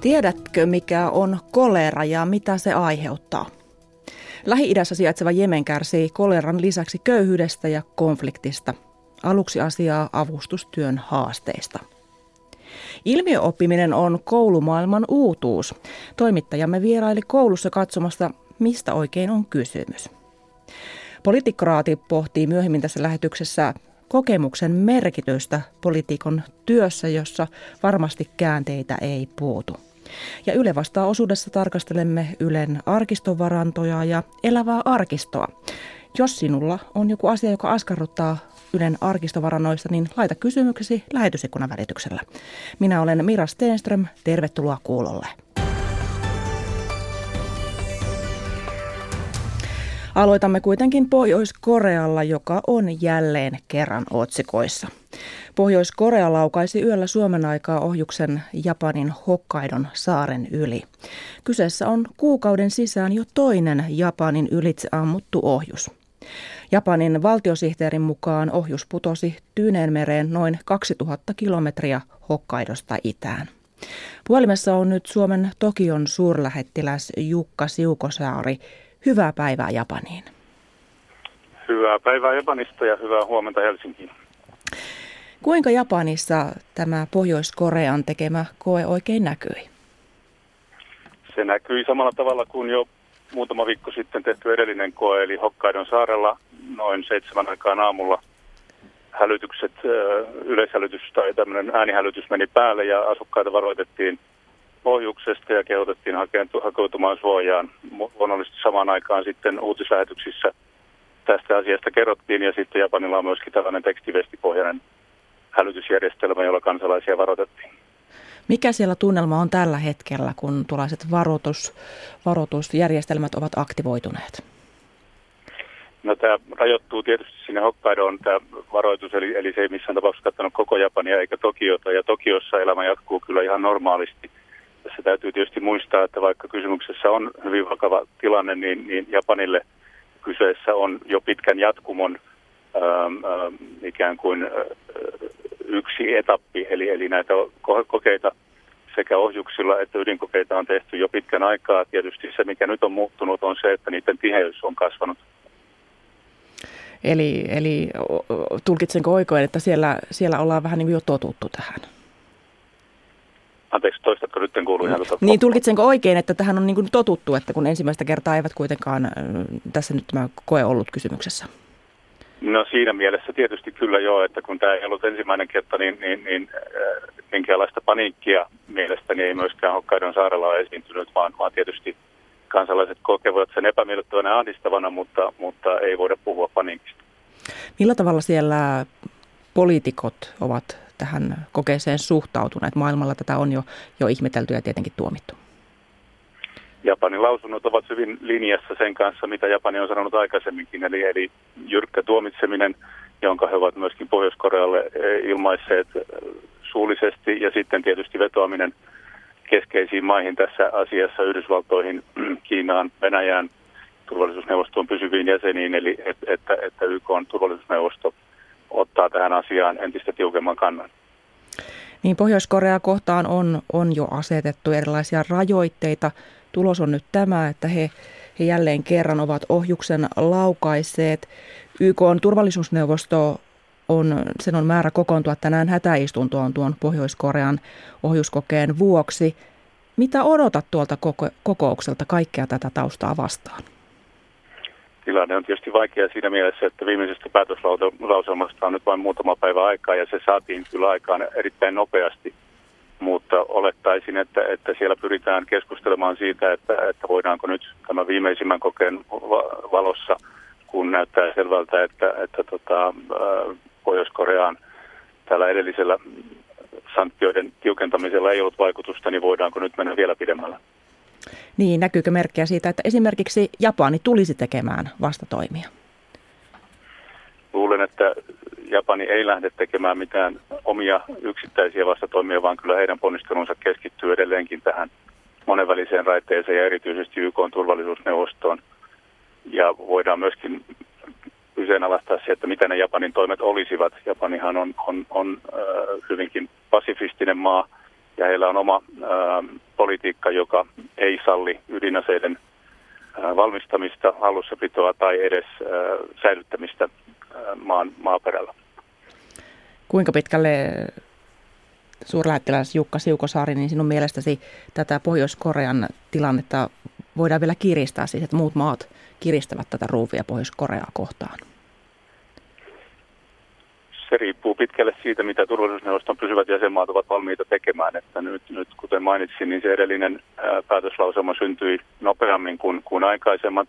Tiedätkö, mikä on kolera ja mitä se aiheuttaa? Lähi-idässä sijaitseva Jemen kärsii koleran lisäksi köyhyydestä ja konfliktista. Aluksi asiaa avustustyön haasteista. Ilmiöoppiminen on koulumaailman uutuus. Toimittajamme vieraili koulussa katsomassa, mistä oikein on kysymys. Poliitikkoraati pohtii myöhemmin tässä lähetyksessä kokemuksen merkitystä poliitikon työssä, jossa varmasti käänteitä ei puutu. Ja Yle vastaa osuudessa tarkastelemme Ylen arkistovarantoja ja elävää arkistoa. Jos sinulla on joku asia, joka askarruttaa Ylen arkistovarannoista, niin laita kysymyksesi lähetysikkunan välityksellä. Minä olen Mira Stenström, tervetuloa kuulolle. Aloitamme kuitenkin Pohjois-Korealla, joka on jälleen kerran otsikoissa. Pohjois-Korea laukaisi yöllä Suomen aikaa ohjuksen Japanin Hokkaidon saaren yli. Kyseessä on kuukauden sisään jo toinen Japanin ylitse ammuttu ohjus. Japanin valtiosihteerin mukaan ohjus putosi Tyyneenmereen noin 2000 kilometriä Hokkaidosta itään. Puhelimessa on nyt Suomen Tokion suurlähettiläs Jukka Siukosaari. Hyvää päivää Japaniin. Hyvää päivää Japanista ja hyvää huomenta Helsinkiin. Kuinka Japanissa tämä Pohjois-Korean tekemä koe oikein näkyi? Se näkyi samalla tavalla kuin jo muutama viikko sitten tehty edellinen koe, eli Hokkaidon saarella noin seitsemän aikaan aamulla hälytykset, yleishälytys tai tämmöinen äänihälytys meni päälle ja asukkaita varoitettiin pohjuksesta ja kehotettiin hakeutumaan suojaan. Luonnollisesti samaan aikaan sitten uutislähetyksissä tästä asiasta kerrottiin ja sitten Japanilla on myöskin tällainen tekstivestipohjainen hälytysjärjestelmä, jolla kansalaisia varoitettiin. Mikä siellä tunnelma on tällä hetkellä, kun tuollaiset varoitus, varoitusjärjestelmät ovat aktivoituneet? No tämä rajoittuu tietysti sinne Hokkaidoon tämä varoitus, eli, eli se ei missään tapauksessa kattanut koko Japania eikä Tokiota. Ja Tokiossa elämä jatkuu kyllä ihan normaalisti. Tässä täytyy tietysti muistaa, että vaikka kysymyksessä on hyvin vakava tilanne, niin, niin Japanille kyseessä on jo pitkän jatkumon ähm, ähm, ikään kuin äh, yksi etappi, eli, eli näitä kokeita sekä ohjuksilla että ydinkokeita on tehty jo pitkän aikaa. Tietysti se, mikä nyt on muuttunut, on se, että niiden tiheys on kasvanut. Eli, eli tulkitsenko oikein, että siellä, siellä ollaan vähän niin kuin jo totuttu tähän? Anteeksi, toistatko nyt kuulu ihan tuota Niin, tulkitsenko oikein, että tähän on niin kuin totuttu, että kun ensimmäistä kertaa eivät kuitenkaan tässä nyt tämä koe ollut kysymyksessä? No siinä mielessä tietysti kyllä joo, että kun tämä ei ollut ensimmäinen kerta, niin, niin, niin äh, minkäänlaista paniikkia mielestäni ei myöskään Hokkaidon saarella ole esiintynyt, vaan, vaan tietysti kansalaiset kokevat sen epämiellyttävänä ahdistavana, mutta, mutta ei voida puhua paniikista. Millä tavalla siellä poliitikot ovat tähän kokeeseen suhtautuneet? Maailmalla tätä on jo, jo ihmetelty ja tietenkin tuomittu. Japanin lausunnot ovat hyvin linjassa sen kanssa, mitä Japani on sanonut aikaisemminkin, eli, eli jyrkkä tuomitseminen, jonka he ovat myöskin Pohjois-Korealle eh, ilmaisseet eh, suullisesti, ja sitten tietysti vetoaminen keskeisiin maihin tässä asiassa, Yhdysvaltoihin, Kiinaan, Venäjään, turvallisuusneuvoston pysyviin jäseniin, eli että, että, että YK on turvallisuusneuvosto ottaa tähän asiaan entistä tiukemman kannan. Niin Pohjois-Korea kohtaan on, on jo asetettu erilaisia rajoitteita tulos on nyt tämä, että he, he jälleen kerran ovat ohjuksen laukaisseet. YK on turvallisuusneuvosto on, sen on määrä kokoontua tänään hätäistuntoon tuon Pohjois-Korean ohjuskokeen vuoksi. Mitä odotat tuolta koko, kokoukselta kaikkea tätä taustaa vastaan? Tilanne on tietysti vaikea siinä mielessä, että viimeisestä päätöslauselmasta on nyt vain muutama päivä aikaa ja se saatiin kyllä aikaan erittäin nopeasti – mutta olettaisin, että, että siellä pyritään keskustelemaan siitä, että, että voidaanko nyt tämän viimeisimmän kokeen valossa, kun näyttää selvältä, että, että tota, Pohjois-Koreaan tällä edellisellä sanktioiden tiukentamisella ei ollut vaikutusta, niin voidaanko nyt mennä vielä pidemmällä? Niin, näkyykö merkkejä siitä, että esimerkiksi Japani tulisi tekemään vastatoimia? Luulen, että Japani ei lähde tekemään mitään omia yksittäisiä vastatoimia, vaan kyllä heidän ponnistelunsa keskittyy edelleenkin tähän monenväliseen raiteeseen ja erityisesti YK turvallisuusneuvostoon. Ja voidaan myöskin kyseenalaistaa se, että mitä ne Japanin toimet olisivat. Japanihan on, on, on äh, hyvinkin pasifistinen maa ja heillä on oma ää, politiikka, joka ei salli ydinaseiden ää, valmistamista, hallussapitoa tai edes ää, säilyttämistä maan maaperällä. Kuinka pitkälle suurlähettiläs Jukka Siukosaari, niin sinun mielestäsi tätä Pohjois-Korean tilannetta voidaan vielä kiristää, siis että muut maat kiristävät tätä ruuvia Pohjois-Koreaa kohtaan? Se riippuu pitkälle siitä, mitä turvallisuusneuvoston pysyvät jäsenmaat ovat valmiita tekemään. Että nyt, nyt kuten mainitsin, niin se edellinen ää, päätöslausuma syntyi nopeammin kuin, kuin aikaisemmat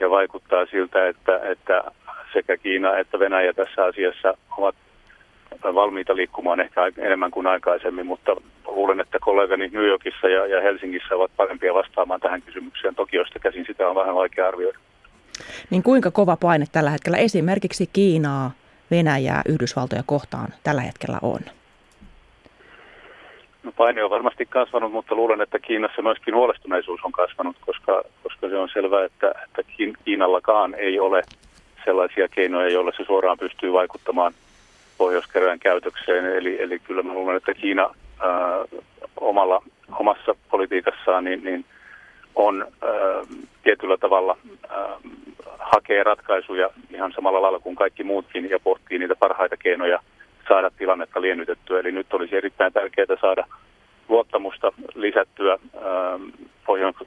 ja vaikuttaa siltä, että, että sekä Kiina että Venäjä tässä asiassa ovat valmiita liikkumaan ehkä enemmän kuin aikaisemmin, mutta luulen, että kollegani New Yorkissa ja, ja Helsingissä ovat parempia vastaamaan tähän kysymykseen. Tokiosta käsin sitä on vähän vaikea arvioida. Niin kuinka kova paine tällä hetkellä esimerkiksi Kiinaa, Venäjää, Yhdysvaltoja kohtaan tällä hetkellä on? No paine on varmasti kasvanut, mutta luulen, että Kiinassa myöskin huolestuneisuus on kasvanut, koska, koska se on selvää, että, että Kiinallakaan ei ole sellaisia keinoja, joilla se suoraan pystyy vaikuttamaan – pohjois käytökseen. Eli, eli kyllä mä luulen, että Kiina ää, omalla, omassa politiikassaan niin, niin on ää, tietyllä tavalla ää, hakee ratkaisuja ihan samalla lailla kuin kaikki muutkin ja pohtii niitä parhaita keinoja saada tilannetta liennytettyä. Eli nyt olisi erittäin tärkeää saada luottamusta lisättyä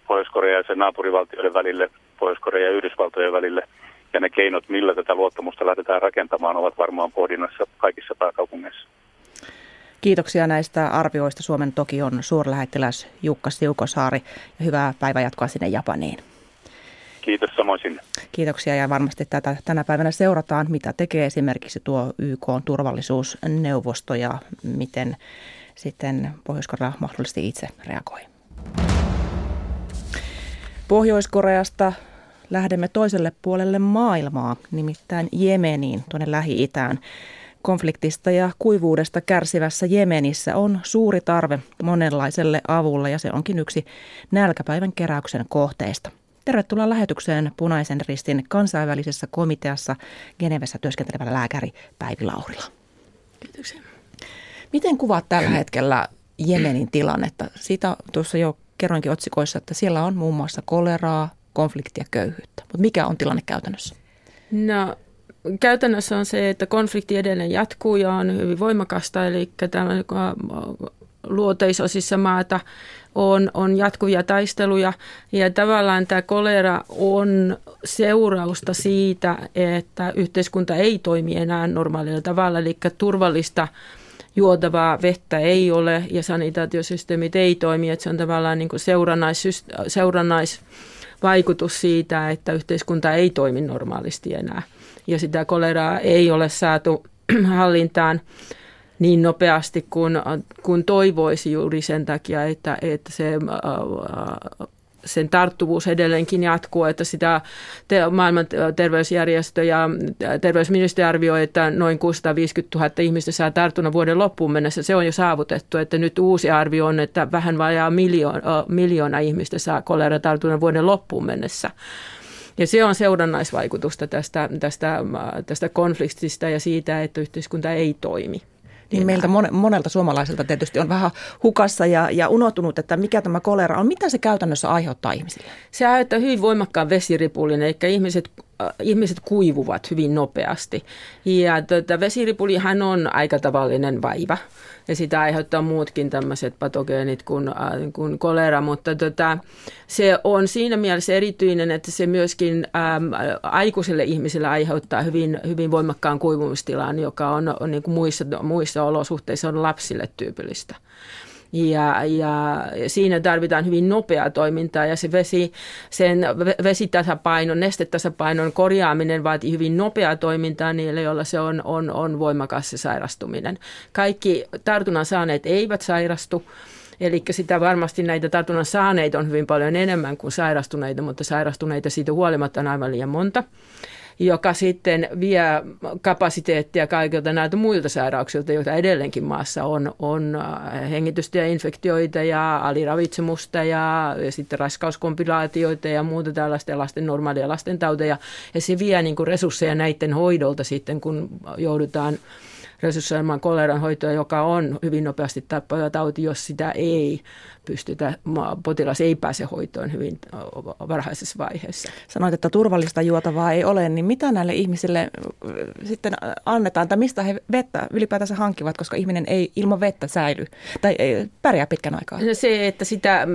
Pohjois-Korea ja sen naapurivaltioiden välille, Pohjois-Korea ja Yhdysvaltojen välille – ja ne keinot, millä tätä luottamusta lähdetään rakentamaan, ovat varmaan pohdinnassa kaikissa pääkaupungeissa. Kiitoksia näistä arvioista Suomen Tokion suurlähettiläs Jukka Siukosaari ja hyvää päivänjatkoa sinne Japaniin. Kiitos samoin sinne. Kiitoksia ja varmasti tätä tänä päivänä seurataan, mitä tekee esimerkiksi tuo YK turvallisuusneuvosto ja miten sitten pohjois mahdollisesti itse reagoi. Pohjois-Koreasta lähdemme toiselle puolelle maailmaa, nimittäin Jemeniin, tuonne Lähi-Itään. Konfliktista ja kuivuudesta kärsivässä Jemenissä on suuri tarve monenlaiselle avulle ja se onkin yksi nälkäpäivän keräyksen kohteista. Tervetuloa lähetykseen Punaisen ristin kansainvälisessä komiteassa Genevessä työskentelevä lääkäri Päivi Laurila. Kiitoksia. Miten kuvaat tällä hetkellä Jemenin tilannetta? Siitä tuossa jo kerroinkin otsikoissa, että siellä on muun muassa koleraa, konfliktia, köyhyyttä. Mutta mikä on tilanne käytännössä? No käytännössä on se, että konflikti edelleen jatkuu ja on hyvin voimakasta, eli luoteisosissa maata on, on jatkuvia taisteluja ja tavallaan tämä kolera on seurausta siitä, että yhteiskunta ei toimi enää normaalilla tavalla, eli turvallista juotavaa vettä ei ole ja sanitaatiosysteemit ei toimi, että se on tavallaan niin seurannais, seurannais vaikutus siitä, että yhteiskunta ei toimi normaalisti enää. Ja sitä koleraa ei ole saatu hallintaan niin nopeasti kuin, kuin toivoisi juuri sen takia, että, että se sen tarttuvuus edelleenkin jatkuu, että sitä te, maailman terveysjärjestö ja terveysministeri arvioi, että noin 650 000 ihmistä saa tartunnan vuoden loppuun mennessä. Se on jo saavutettu, että nyt uusi arvio on, että vähän vajaa miljoona, miljoona ihmistä saa koleratartunnan vuoden loppuun mennessä. Ja se on seurannaisvaikutusta tästä, tästä, tästä konfliktista ja siitä, että yhteiskunta ei toimi. Niin meiltä monelta suomalaiselta tietysti on vähän hukassa ja, ja unohtunut, että mikä tämä kolera on. Mitä se käytännössä aiheuttaa ihmisille? Se aiheuttaa hyvin voimakkaan vesiripulin, eli ihmiset ihmiset kuivuvat hyvin nopeasti. Ja tuota, vesiripulihan on aika tavallinen vaiva ja sitä aiheuttaa muutkin tämmöiset patogeenit kuin, äh, kuin kolera, mutta tota, se on siinä mielessä erityinen, että se myöskin äm, aikuiselle ihmiselle aiheuttaa hyvin, hyvin voimakkaan kuivumistilan, joka on, on niin kuin muissa, muissa olosuhteissa on lapsille tyypillistä. Ja, ja siinä tarvitaan hyvin nopeaa toimintaa ja se vesi, sen vesitasapainon, nestetasapainon korjaaminen vaatii hyvin nopeaa toimintaa niille, joilla se on, on, on voimakas se sairastuminen. Kaikki tartunnan saaneet eivät sairastu. Eli sitä varmasti näitä tartunnan saaneita on hyvin paljon enemmän kuin sairastuneita, mutta sairastuneita siitä huolimatta on aivan liian monta joka sitten vie kapasiteettia kaikilta näiltä muilta sairauksilta, joita edelleenkin maassa on, on äh, hengitystieinfektioita ja aliravitsemusta ja, ja sitten raskauskompilaatioita ja muuta tällaista lasten normaalia lastentauteja. Ja se vie niin kuin resursseja näiden hoidolta sitten, kun joudutaan resurssoimaan koleran hoitoa, joka on hyvin nopeasti tappava tauti, jos sitä ei pystytä, potilas ei pääse hoitoon hyvin varhaisessa vaiheessa. Sanoit, että turvallista juotavaa ei ole, niin mitä näille ihmisille sitten annetaan, tai mistä he vettä ylipäätänsä hankkivat, koska ihminen ei ilman vettä säily, tai ei pärjää pitkän aikaa? No se, että sitä,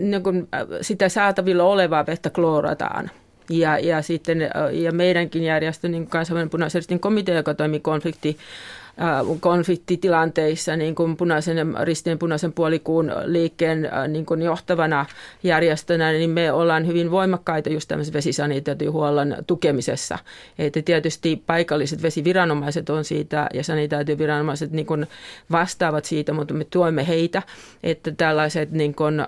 niin kun, sitä saatavilla olevaa vettä kloorataan. Ja, ja, sitten, ja meidänkin järjestö, niin kansainvälinen punaisen komitea, joka toimii konflikti konfliktitilanteissa niin kuin punaisen ristin punaisen puolikuun liikkeen niin kuin johtavana järjestönä, niin me ollaan hyvin voimakkaita just tämmöisen vesisanitaatiohuollon tukemisessa. Että tietysti paikalliset vesiviranomaiset on siitä ja sanitaatioviranomaiset niin kuin vastaavat siitä, mutta me tuemme heitä, että tällaiset niin kuin, äm,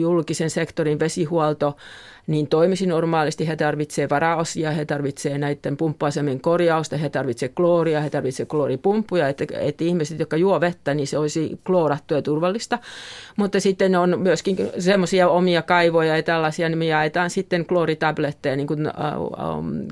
julkisen sektorin vesihuolto niin toimisi normaalisti. He tarvitsevat varaosia, he tarvitsevat näiden pumppuasemien korjausta, he tarvitsevat klooria, he tarvitsevat klooripumppuja, että, että ihmiset, jotka juo vettä, niin se olisi kloorattu ja turvallista. Mutta sitten on myöskin semmoisia omia kaivoja ja tällaisia, niin me jaetaan sitten klooritabletteja niin kuin, ä, ä,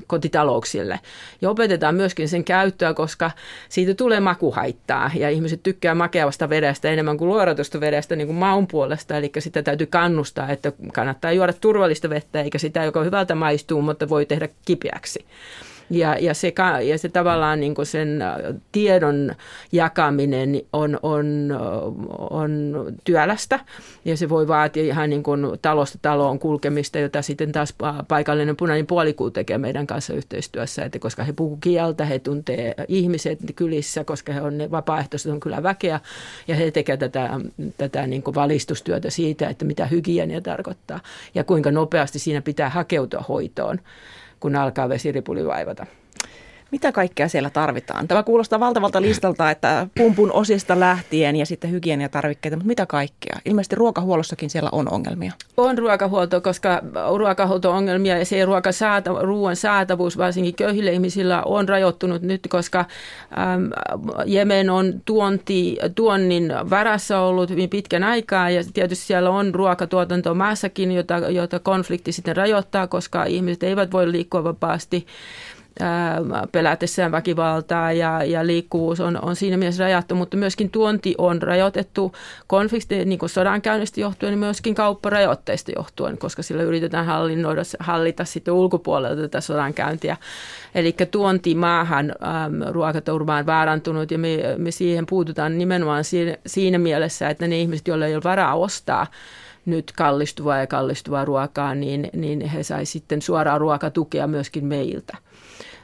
kotitalouksille. Ja opetetaan myöskin sen käyttöä, koska siitä tulee makuhaittaa ja ihmiset tykkää makeavasta vedestä enemmän kuin luoratusta vedestä niin kuin maun puolesta, eli sitä täytyy kannustaa, että kannattaa juoda turvallista vettä vettä, eikä sitä, joka hyvältä maistuu, mutta voi tehdä kipeäksi. Ja, ja, se, ja se tavallaan niin kuin sen äh, tiedon jakaminen on, on, on työlästä. Ja se voi vaatia ihan niin kuin talosta taloon kulkemista, jota sitten taas paikallinen punainen puolikuu tekee meidän kanssa yhteistyössä, että koska he puhuu kieltä, he tuntee ihmiset kylissä, koska he on ne vapaaehtoiset on kyllä väkeä. Ja he tekevät tätä, tätä niin kuin valistustyötä siitä, että mitä hygienia tarkoittaa. Ja kuinka nopeasti siinä pitää hakeutua hoitoon kun alkaa vesiripuli vaivata. Mitä kaikkea siellä tarvitaan? Tämä kuulostaa valtavalta listalta, että pumpun osista lähtien ja sitten hygieniatarvikkeita, mutta mitä kaikkea? Ilmeisesti ruokahuollossakin siellä on ongelmia. On ruokahuolto, koska ruokahuolto-ongelmia ja se ruoka saata, ruoan saatavuus varsinkin köyhille ihmisillä on rajoittunut nyt, koska äm, Jemen on tuonti, tuonnin varassa ollut hyvin pitkän aikaa ja tietysti siellä on ruokatuotanto maassakin, jota, jota konflikti sitten rajoittaa, koska ihmiset eivät voi liikkua vapaasti pelätessään väkivaltaa ja, ja liikkuvuus on, on siinä mielessä rajattu, mutta myöskin tuonti on rajoitettu konflikti, niin kuin sodankäynnistä johtuen, niin myöskin kaupparajoitteista johtuen, koska sillä yritetään hallinnoida, hallita sitten ulkopuolelta tätä sodankäyntiä. Eli tuonti maahan äm, ruokaturva on vaarantunut ja me, me siihen puututaan nimenomaan siinä, siinä mielessä, että ne ihmiset, joilla ei ole varaa ostaa, nyt kallistuvaa ja kallistuvaa ruokaa, niin, niin he saisivat sitten suoraa ruokatukea myöskin meiltä.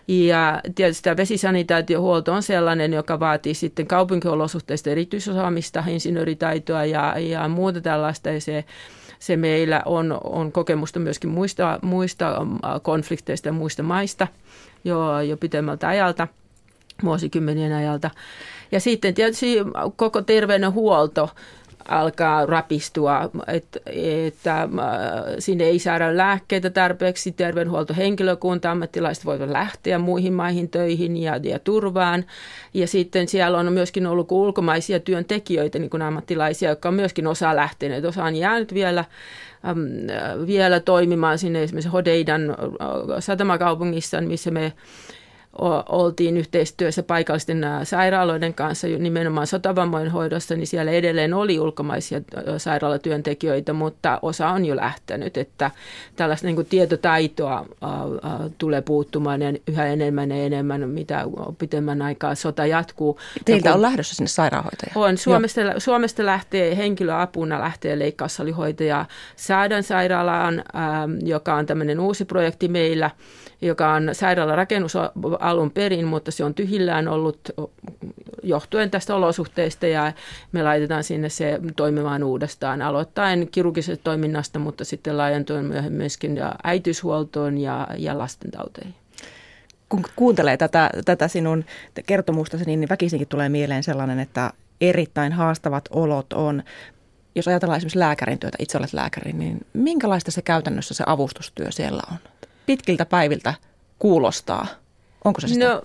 Ja tietysti tämä vesisanitaatiohuolto on sellainen, joka vaatii sitten kaupunkiolosuhteista erityisosaamista, insinööritaitoa ja, ja muuta tällaista. Ja se, se meillä on, on kokemusta myöskin muista, muista äh, konflikteista ja muista maista jo, jo pitemmältä ajalta, vuosikymmenien ajalta. Ja sitten tietysti koko terveydenhuolto alkaa rapistua, että, että äh, sinne ei saada lääkkeitä tarpeeksi, terveydenhuoltohenkilökunta, ammattilaiset voivat lähteä muihin maihin töihin ja, ja turvaan. Ja sitten siellä on myöskin ollut ulkomaisia työntekijöitä, niin kuin ammattilaisia, jotka on myöskin osa lähteneet. Osa on jäänyt vielä äm, vielä toimimaan sinne esimerkiksi Hodeidan äh, satamakaupungissa, missä me oltiin yhteistyössä paikallisten sairaaloiden kanssa nimenomaan sotavammojen hoidossa, niin siellä edelleen oli ulkomaisia sairaalatyöntekijöitä, mutta osa on jo lähtenyt, että tällaista niin kuin tietotaitoa tulee puuttumaan ja yhä enemmän ja enemmän, mitä pitemmän aikaa sota jatkuu. Teiltä on lähdössä sinne sairaanhoitaja? On. Suomesta, Suomesta lähtee henkilöapuna lähtee leikkaussalihoitaja Säädän sairaalaan, joka on tämmöinen uusi projekti meillä, joka on sairaalarakennus alun perin, mutta se on tyhjillään ollut johtuen tästä olosuhteista ja me laitetaan sinne se toimimaan uudestaan aloittain kirurgisesta toiminnasta, mutta sitten laajentuen myöhemmin myöskin äitiyshuoltoon ja, ja lastentauteihin kun kuuntelee tätä, tätä sinun kertomustasi, niin väkisinkin tulee mieleen sellainen, että erittäin haastavat olot on. Jos ajatellaan esimerkiksi lääkärin työtä, itse olet lääkäri, niin minkälaista se käytännössä se avustustyö siellä on? Pitkiltä päiviltä kuulostaa. Onko se sitä? No,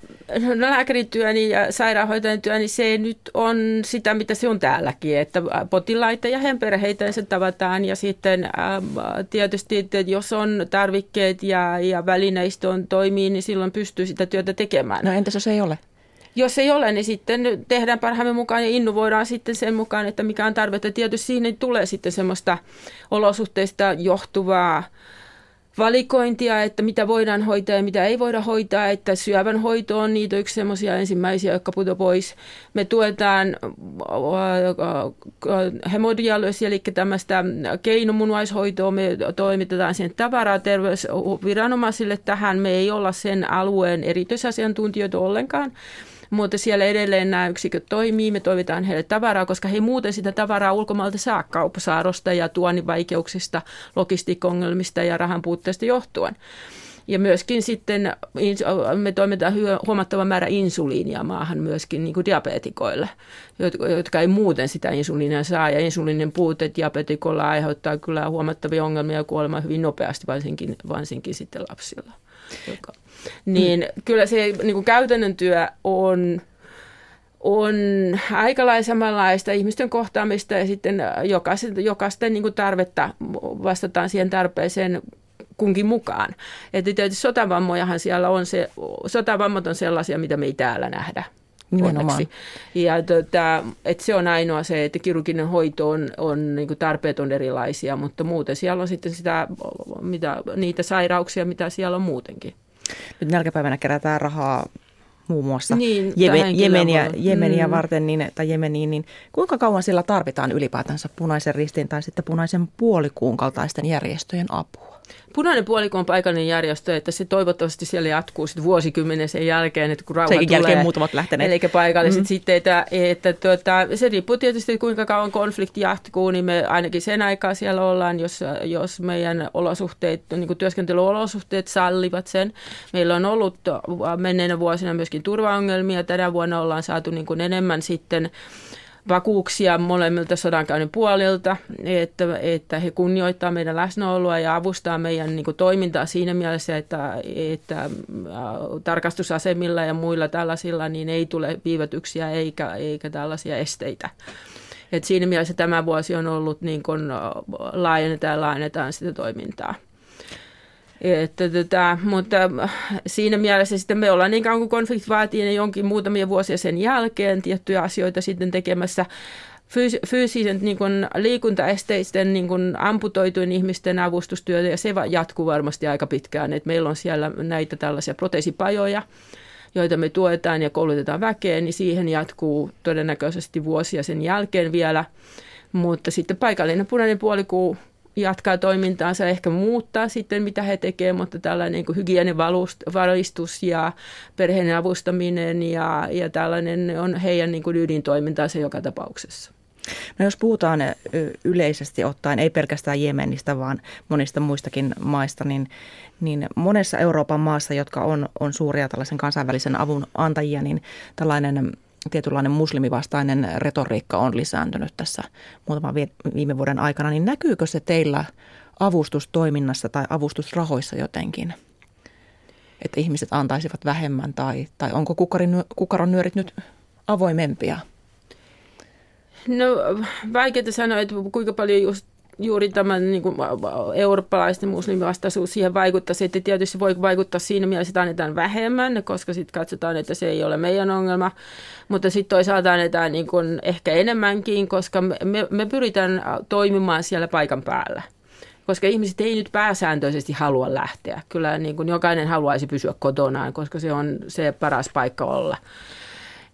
no lääkärityöni ja sairaanhoitajan työni, se nyt on sitä, mitä se on täälläkin, että potilaita ja heidän perheitensä tavataan ja sitten ää, tietysti, että jos on tarvikkeet ja, ja välineistö on toimii, niin silloin pystyy sitä työtä tekemään. No entäs jos ei ole? jos ei ole, niin sitten tehdään parhaamme mukaan ja innovoidaan sitten sen mukaan, että mikä on tarvetta. Tietysti siinä tulee sitten semmoista olosuhteista johtuvaa valikointia, että mitä voidaan hoitaa ja mitä ei voida hoitaa, että syövän hoito on niitä yksi semmoisia ensimmäisiä, jotka puto pois. Me tuetaan hemodialyysiä, eli tämmöistä keinomunuaishoitoa, me toimitetaan sen tavaraa terveysviranomaisille tähän. Me ei olla sen alueen erityisasiantuntijoita ollenkaan mutta siellä edelleen nämä yksiköt toimii, me toivotaan heille tavaraa, koska he muuten sitä tavaraa ulkomailta saa kauppasaarosta ja tuonnin vaikeuksista, logistiikka-ongelmista ja rahan puutteesta johtuen. Ja myöskin sitten me toimitaan huomattava määrä insuliinia maahan myöskin niin kuin diabetikoille, jotka ei muuten sitä insuliinia saa. Ja insuliinin puute diabetikolla aiheuttaa kyllä huomattavia ongelmia ja kuolemaa hyvin nopeasti, varsinkin, varsinkin sitten lapsilla. Joka niin mm. kyllä se niin kuin käytännön työ on on aika lailla samanlaista ihmisten kohtaamista ja sitten jokaisten, jokaisten niin kuin tarvetta vastataan siihen tarpeeseen kunkin mukaan. Että tietysti sotavammojahan siellä on se, sotavammat on sellaisia, mitä me ei täällä nähdä. Nimenomaan. Onneksi. Ja tota, että se on ainoa se, että kirurginen hoito on, on niin tarpeet on erilaisia, mutta muuten siellä on sitten sitä, mitä, niitä sairauksia, mitä siellä on muutenkin. Nyt nälkäpäivänä kerätään rahaa muun muassa niin, Jemen, Jemeniä, Jemeniä mm. varten niin, tai Jemeniin, niin kuinka kauan sillä tarvitaan ylipäätänsä punaisen ristin tai sitten punaisen puolikuun kaltaisten järjestöjen apua? Punainen puolikko on paikallinen järjestö, että se toivottavasti siellä jatkuu sitten vuosikymmenen sen jälkeen, että kun rauha Senkin tulee. jälkeen muut ovat lähteneet. Eli paikalliset mm. sitten, että, että tuota, se riippuu tietysti, kuinka kauan konflikti jatkuu, niin me ainakin sen aikaa siellä ollaan, jos, jos meidän olosuhteet, niin kuin työskentelyolosuhteet sallivat sen. Meillä on ollut menneinä vuosina myöskin turvaongelmia. Tänä vuonna ollaan saatu niin kuin enemmän sitten vakuuksia molemmilta sodankäynnin puolilta, että, että he kunnioittaa meidän läsnäoloa ja avustaa meidän niin kuin, toimintaa siinä mielessä, että, että äh, tarkastusasemilla ja muilla tällaisilla niin ei tule viivätyksiä eikä, eikä tällaisia esteitä. Et siinä mielessä tämä vuosi on ollut niin kuin, äh, laajennetaan ja laajennetaan sitä toimintaa. Että, tota, mutta siinä mielessä sitten me ollaan niin kauan kuin konflikti vaatii niin jonkin muutamia vuosia sen jälkeen tiettyjä asioita sitten tekemässä fyys- fyysisen niin kuin liikuntaesteisten niin kuin amputoitujen ihmisten avustustyötä ja se jatkuu varmasti aika pitkään. Et meillä on siellä näitä tällaisia proteesipajoja, joita me tuetaan ja koulutetaan väkeen, niin siihen jatkuu todennäköisesti vuosia sen jälkeen vielä. Mutta sitten paikallinen punainen puolikuu jatkaa toimintaansa, ehkä muuttaa sitten mitä he tekevät, mutta tällainen niin hygienivalistus ja perheen avustaminen ja, ja tällainen on heidän niin kuin ydintoimintaansa joka tapauksessa. No jos puhutaan yleisesti ottaen, ei pelkästään Jemenistä, vaan monista muistakin maista, niin, niin monessa Euroopan maassa, jotka on, on suuria tällaisen kansainvälisen avun antajia, niin tällainen tietynlainen muslimivastainen retoriikka on lisääntynyt tässä muutaman viime vuoden aikana, niin näkyykö se teillä avustustoiminnassa tai avustusrahoissa jotenkin? Että ihmiset antaisivat vähemmän tai, tai onko kukaron nyörit nyt avoimempia? No vaikeaa sanoa, että kuinka paljon just juuri tämä niin kuin, eurooppalaisten muslimivastaisuus siihen vaikuttaisi, että tietysti voi vaikuttaa siinä mielessä, että annetaan vähemmän, koska sitten katsotaan, että se ei ole meidän ongelma, mutta sitten toisaalta annetaan niin kuin, ehkä enemmänkin, koska me, me, pyritään toimimaan siellä paikan päällä koska ihmiset ei nyt pääsääntöisesti halua lähteä. Kyllä niin kuin jokainen haluaisi pysyä kotonaan, koska se on se paras paikka olla.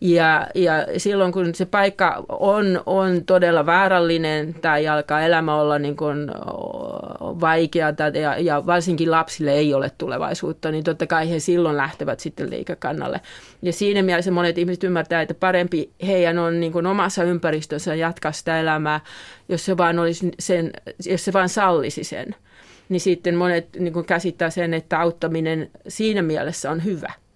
Ja, ja silloin kun se paikka on, on todella vaarallinen tai alkaa elämä olla niin kuin vaikeaa ja, ja varsinkin lapsille ei ole tulevaisuutta, niin totta kai he silloin lähtevät sitten liikakannalle. Ja siinä mielessä monet ihmiset ymmärtää, että parempi heidän on niin kuin omassa ympäristössä jatkaa sitä elämää, jos se vaan, olisi sen, jos se vaan sallisi sen. Niin sitten monet niin kuin käsittää sen, että auttaminen siinä mielessä on hyvä –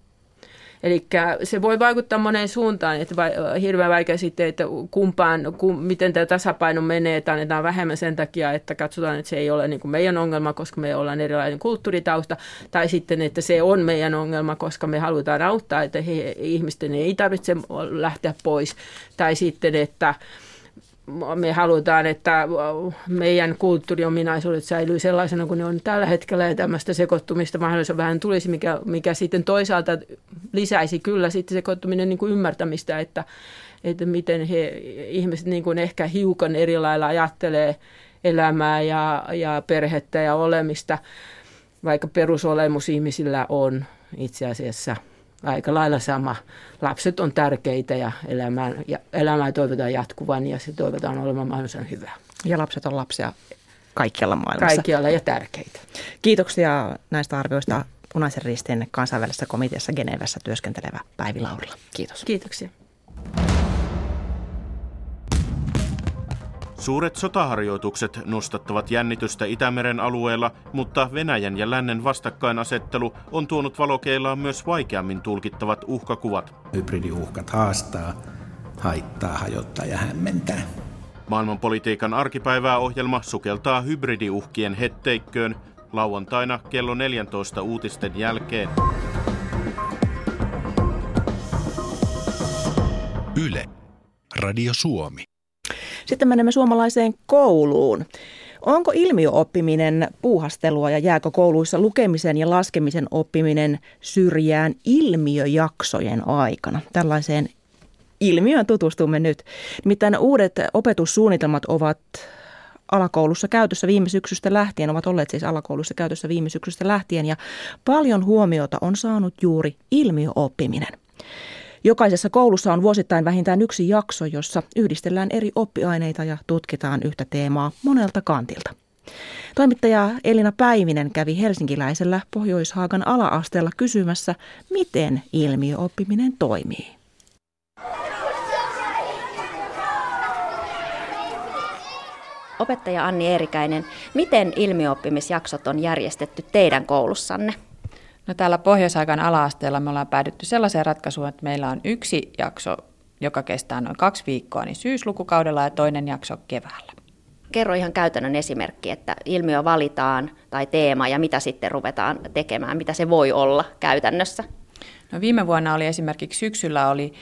Eli se voi vaikuttaa moneen suuntaan, että hirveän vaikea sitten, että kumpaan, kum, miten tämä tasapaino menee, että annetaan vähemmän sen takia, että katsotaan, että se ei ole niin kuin meidän ongelma, koska me ollaan erilainen kulttuuritausta, tai sitten, että se on meidän ongelma, koska me halutaan auttaa, että he, ihmisten ei tarvitse lähteä pois, tai sitten, että me halutaan, että meidän kulttuuriominaisuudet säilyy sellaisena kuin ne on tällä hetkellä ja tämmöistä sekoittumista mahdollisimman vähän tulisi, mikä, mikä sitten toisaalta lisäisi kyllä sitten sekoittuminen niin kuin ymmärtämistä, että, että miten he, ihmiset niin kuin ehkä hiukan eri lailla ajattelee elämää ja, ja perhettä ja olemista, vaikka perusolemus ihmisillä on itse asiassa – aika lailla sama. Lapset on tärkeitä ja elämää, ja elämää toivotaan jatkuvan ja se toivotaan olemaan mahdollisimman hyvää. Ja lapset on lapsia kaikkialla maailmassa. Kaikkialla ja tärkeitä. Kiitoksia näistä arvioista Punaisen ristin kansainvälisessä komiteassa Genevessä työskentelevä Päivi Laurila. Kiitos. Kiitoksia. Suuret sotaharjoitukset nostattavat jännitystä Itämeren alueella, mutta Venäjän ja lännen vastakkainasettelu on tuonut valokeilaan myös vaikeammin tulkittavat uhkakuvat. Hybridiuhkat haastaa, haittaa, hajottaa ja hämmentää. Maailmanpolitiikan arkipäivää ohjelma sukeltaa hybridiuhkien hetteikköön lauantaina kello 14 uutisten jälkeen. Yle. Radio Suomi. Sitten menemme suomalaiseen kouluun. Onko ilmiöoppiminen puuhastelua ja jääkö kouluissa lukemisen ja laskemisen oppiminen syrjään ilmiöjaksojen aikana? Tällaiseen ilmiöön tutustumme nyt. Nimittäin uudet opetussuunnitelmat ovat alakoulussa käytössä viime syksystä lähtien, ovat olleet siis alakoulussa käytössä viime syksystä lähtien ja paljon huomiota on saanut juuri ilmiöoppiminen. Jokaisessa koulussa on vuosittain vähintään yksi jakso, jossa yhdistellään eri oppiaineita ja tutkitaan yhtä teemaa monelta kantilta. Toimittaja Elina Päivinen kävi helsinkiläisellä Pohjoishaagan ala-asteella kysymässä, miten ilmiöoppiminen toimii. Opettaja Anni Eerikäinen, miten ilmiöoppimisjaksot on järjestetty teidän koulussanne? No täällä Pohjois-Aikan ala-asteella me ollaan päädytty sellaiseen ratkaisuun, että meillä on yksi jakso, joka kestää noin kaksi viikkoa, niin syyslukukaudella ja toinen jakso keväällä. Kerro ihan käytännön esimerkki, että ilmiö valitaan tai teema ja mitä sitten ruvetaan tekemään, mitä se voi olla käytännössä. No viime vuonna oli esimerkiksi syksyllä oli,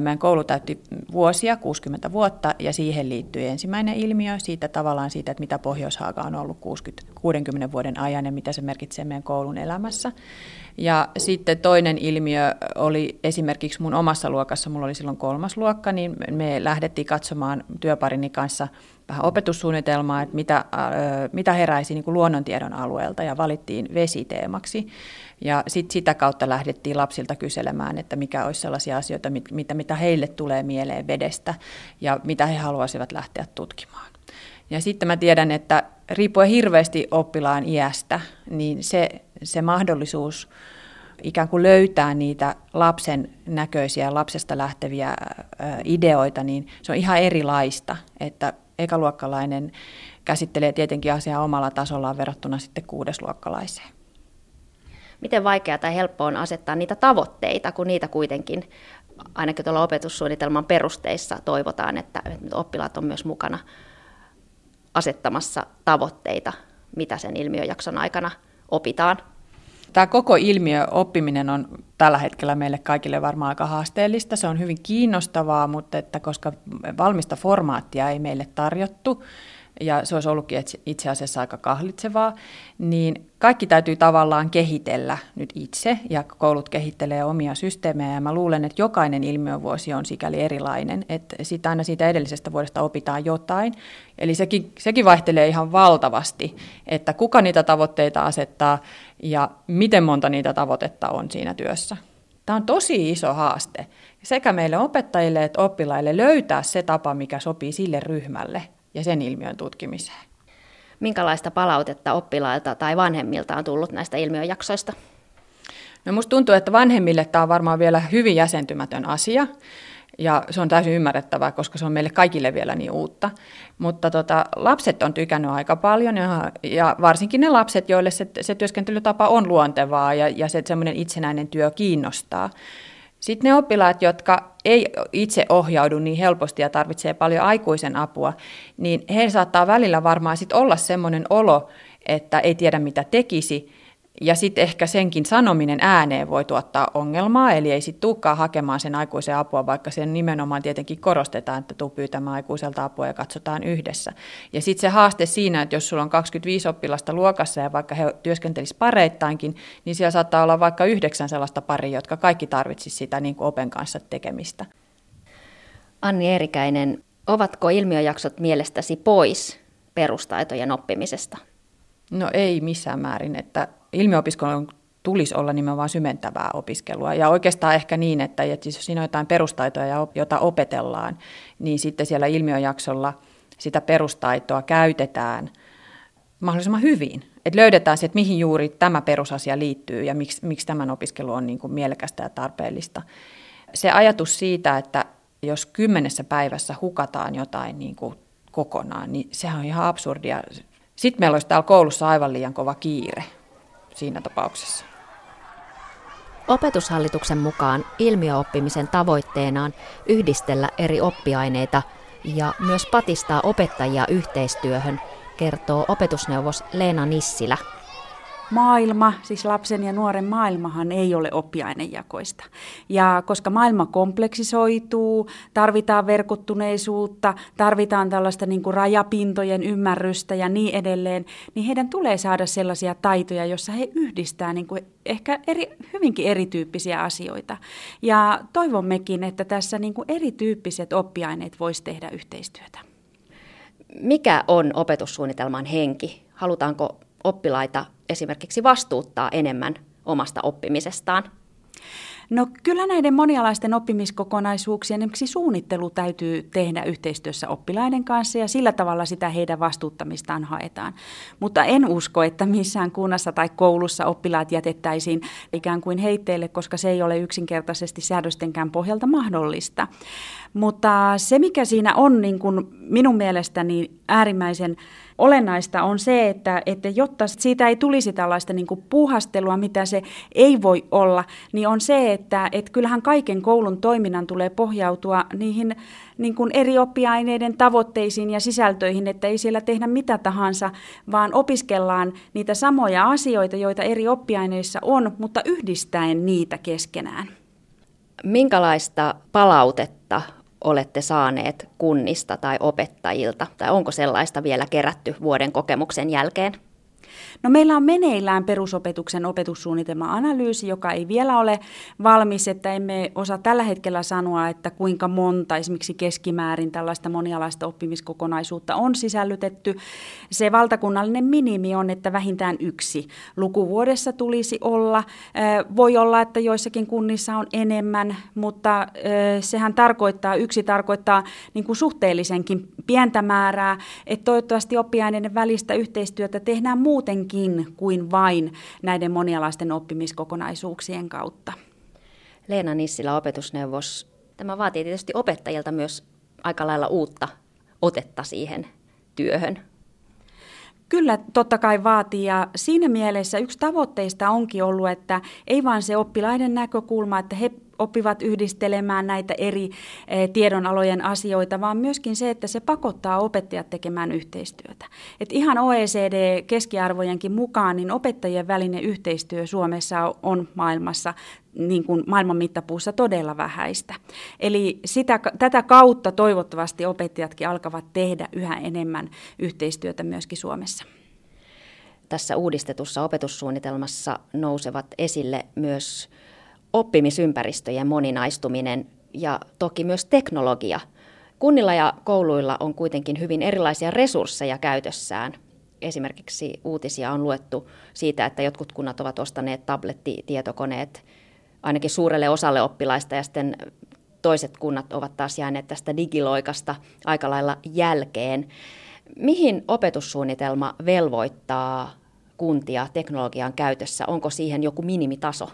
meidän koulu täytti vuosia, 60 vuotta, ja siihen liittyi ensimmäinen ilmiö siitä tavallaan siitä, että mitä Pohjoishaaga on ollut 60, 60 vuoden ajan ja mitä se merkitsee meidän koulun elämässä. Ja sitten toinen ilmiö oli esimerkiksi mun omassa luokassa, mulla oli silloin kolmas luokka, niin me lähdettiin katsomaan työparini kanssa vähän opetussuunnitelmaa, että mitä, mitä heräisi niin kuin luonnontiedon alueelta ja valittiin vesiteemaksi. Ja sit sitä kautta lähdettiin lapsilta kyselemään, että mikä olisi sellaisia asioita, mitä, mitä heille tulee mieleen vedestä ja mitä he haluaisivat lähteä tutkimaan. Ja sitten mä tiedän, että riippuen hirveästi oppilaan iästä, niin se, se mahdollisuus ikään kuin löytää niitä lapsen näköisiä, lapsesta lähteviä ideoita, niin se on ihan erilaista, että ekaluokkalainen käsittelee tietenkin asiaa omalla tasollaan verrattuna sitten kuudesluokkalaiseen. Miten vaikeaa tai helppoa on asettaa niitä tavoitteita, kun niitä kuitenkin ainakin tuolla opetussuunnitelman perusteissa toivotaan, että oppilaat on myös mukana asettamassa tavoitteita, mitä sen ilmiöjakson aikana opitaan. Tämä koko ilmiö oppiminen on tällä hetkellä meille kaikille varmaan aika haasteellista. Se on hyvin kiinnostavaa, mutta että koska valmista formaattia ei meille tarjottu, ja se olisi ollutkin itse asiassa aika kahlitsevaa, niin kaikki täytyy tavallaan kehitellä nyt itse, ja koulut kehittelee omia systeemejä, ja mä luulen, että jokainen ilmiövuosi on sikäli erilainen, että sitä aina siitä edellisestä vuodesta opitaan jotain, eli sekin, sekin vaihtelee ihan valtavasti, että kuka niitä tavoitteita asettaa, ja miten monta niitä tavoitetta on siinä työssä. Tämä on tosi iso haaste sekä meille opettajille että oppilaille löytää se tapa, mikä sopii sille ryhmälle – ja sen ilmiön tutkimiseen. Minkälaista palautetta oppilailta tai vanhemmilta on tullut näistä ilmiöjaksoista? No musta tuntuu, että vanhemmille tämä on varmaan vielä hyvin jäsentymätön asia. Ja se on täysin ymmärrettävää, koska se on meille kaikille vielä niin uutta. Mutta tota, lapset on tykännyt aika paljon ja, ja varsinkin ne lapset, joille se, se työskentelytapa on luontevaa ja, ja se semmoinen itsenäinen työ kiinnostaa. Sitten ne oppilaat, jotka ei itse ohjaudu niin helposti ja tarvitsee paljon aikuisen apua, niin he saattaa välillä varmaan sit olla semmoinen olo, että ei tiedä mitä tekisi. Ja sitten ehkä senkin sanominen ääneen voi tuottaa ongelmaa, eli ei sitten tulekaan hakemaan sen aikuisen apua, vaikka sen nimenomaan tietenkin korostetaan, että tuu pyytämään aikuiselta apua ja katsotaan yhdessä. Ja sitten se haaste siinä, että jos sulla on 25 oppilasta luokassa ja vaikka he työskentelisivät pareittainkin, niin siellä saattaa olla vaikka yhdeksän sellaista paria, jotka kaikki tarvitsisivat sitä niin kuin open kanssa tekemistä. Anni Erikäinen, ovatko ilmiöjaksot mielestäsi pois perustaitojen oppimisesta? No ei missään määrin, että ilmiöopiskelun tulisi olla nimenomaan symentävää opiskelua. Ja oikeastaan ehkä niin, että jos siinä on jotain perustaitoja, joita opetellaan, niin sitten siellä ilmiöjaksolla sitä perustaitoa käytetään mahdollisimman hyvin. Että löydetään se, että mihin juuri tämä perusasia liittyy ja miksi, miksi tämän opiskelu on niin kuin mielekästä ja tarpeellista. Se ajatus siitä, että jos kymmenessä päivässä hukataan jotain niin kuin kokonaan, niin sehän on ihan absurdia. Sitten meillä olisi täällä koulussa aivan liian kova kiire siinä tapauksessa. Opetushallituksen mukaan ilmiöoppimisen tavoitteena on yhdistellä eri oppiaineita ja myös patistaa opettajia yhteistyöhön, kertoo opetusneuvos Leena Nissilä maailma, siis lapsen ja nuoren maailmahan ei ole oppiainejakoista. Ja koska maailma kompleksisoituu, tarvitaan verkottuneisuutta, tarvitaan tällaista niin kuin rajapintojen ymmärrystä ja niin edelleen, niin heidän tulee saada sellaisia taitoja, joissa he yhdistää niin kuin ehkä eri, hyvinkin erityyppisiä asioita. Ja toivommekin, että tässä niin kuin erityyppiset oppiaineet voisi tehdä yhteistyötä. Mikä on opetussuunnitelman henki? Halutaanko oppilaita esimerkiksi vastuuttaa enemmän omasta oppimisestaan? No kyllä näiden monialaisten oppimiskokonaisuuksien esimerkiksi suunnittelu täytyy tehdä yhteistyössä oppilaiden kanssa ja sillä tavalla sitä heidän vastuuttamistaan haetaan. Mutta en usko, että missään kunnassa tai koulussa oppilaat jätettäisiin ikään kuin heitteille, koska se ei ole yksinkertaisesti säädöstenkään pohjalta mahdollista. Mutta se, mikä siinä on niin kuin minun mielestäni äärimmäisen olennaista on se, että, että jotta siitä ei tulisi tällaista niin kuin puuhastelua, mitä se ei voi olla, niin on se, että, että kyllähän kaiken koulun toiminnan tulee pohjautua niihin niin kuin eri oppiaineiden tavoitteisiin ja sisältöihin, että ei siellä tehdä mitä tahansa, vaan opiskellaan niitä samoja asioita, joita eri oppiaineissa on, mutta yhdistäen niitä keskenään. Minkälaista palautetta olette saaneet kunnista tai opettajilta, tai onko sellaista vielä kerätty vuoden kokemuksen jälkeen? No meillä on meneillään perusopetuksen opetussuunnitelma-analyysi, joka ei vielä ole valmis, että emme osaa tällä hetkellä sanoa, että kuinka monta esimerkiksi keskimäärin tällaista monialaista oppimiskokonaisuutta on sisällytetty. Se valtakunnallinen minimi on, että vähintään yksi lukuvuodessa tulisi olla. Voi olla, että joissakin kunnissa on enemmän, mutta sehän tarkoittaa, yksi tarkoittaa niin kuin suhteellisenkin pientä määrää, että toivottavasti oppiaineiden välistä yhteistyötä tehdään muutenkin kuin vain näiden monialaisten oppimiskokonaisuuksien kautta. Leena Nissilä, opetusneuvos. Tämä vaatii tietysti opettajilta myös aika lailla uutta otetta siihen työhön. Kyllä, totta kai vaatii ja siinä mielessä yksi tavoitteista onkin ollut, että ei vain se oppilaiden näkökulma, että he oppivat yhdistelemään näitä eri eh, tiedonalojen asioita, vaan myöskin se, että se pakottaa opettajat tekemään yhteistyötä. Et ihan OECD-keskiarvojenkin mukaan, niin opettajien välinen yhteistyö Suomessa on maailmassa niin kuin maailman mittapuussa todella vähäistä. Eli sitä, tätä kautta toivottavasti opettajatkin alkavat tehdä yhä enemmän yhteistyötä myöskin Suomessa. Tässä uudistetussa opetussuunnitelmassa nousevat esille myös oppimisympäristöjen moninaistuminen ja toki myös teknologia. Kunnilla ja kouluilla on kuitenkin hyvin erilaisia resursseja käytössään. Esimerkiksi uutisia on luettu siitä, että jotkut kunnat ovat ostaneet tablettitietokoneet ainakin suurelle osalle oppilaista ja sitten toiset kunnat ovat taas jääneet tästä digiloikasta aika lailla jälkeen. Mihin opetussuunnitelma velvoittaa kuntia teknologian käytössä? Onko siihen joku minimitaso?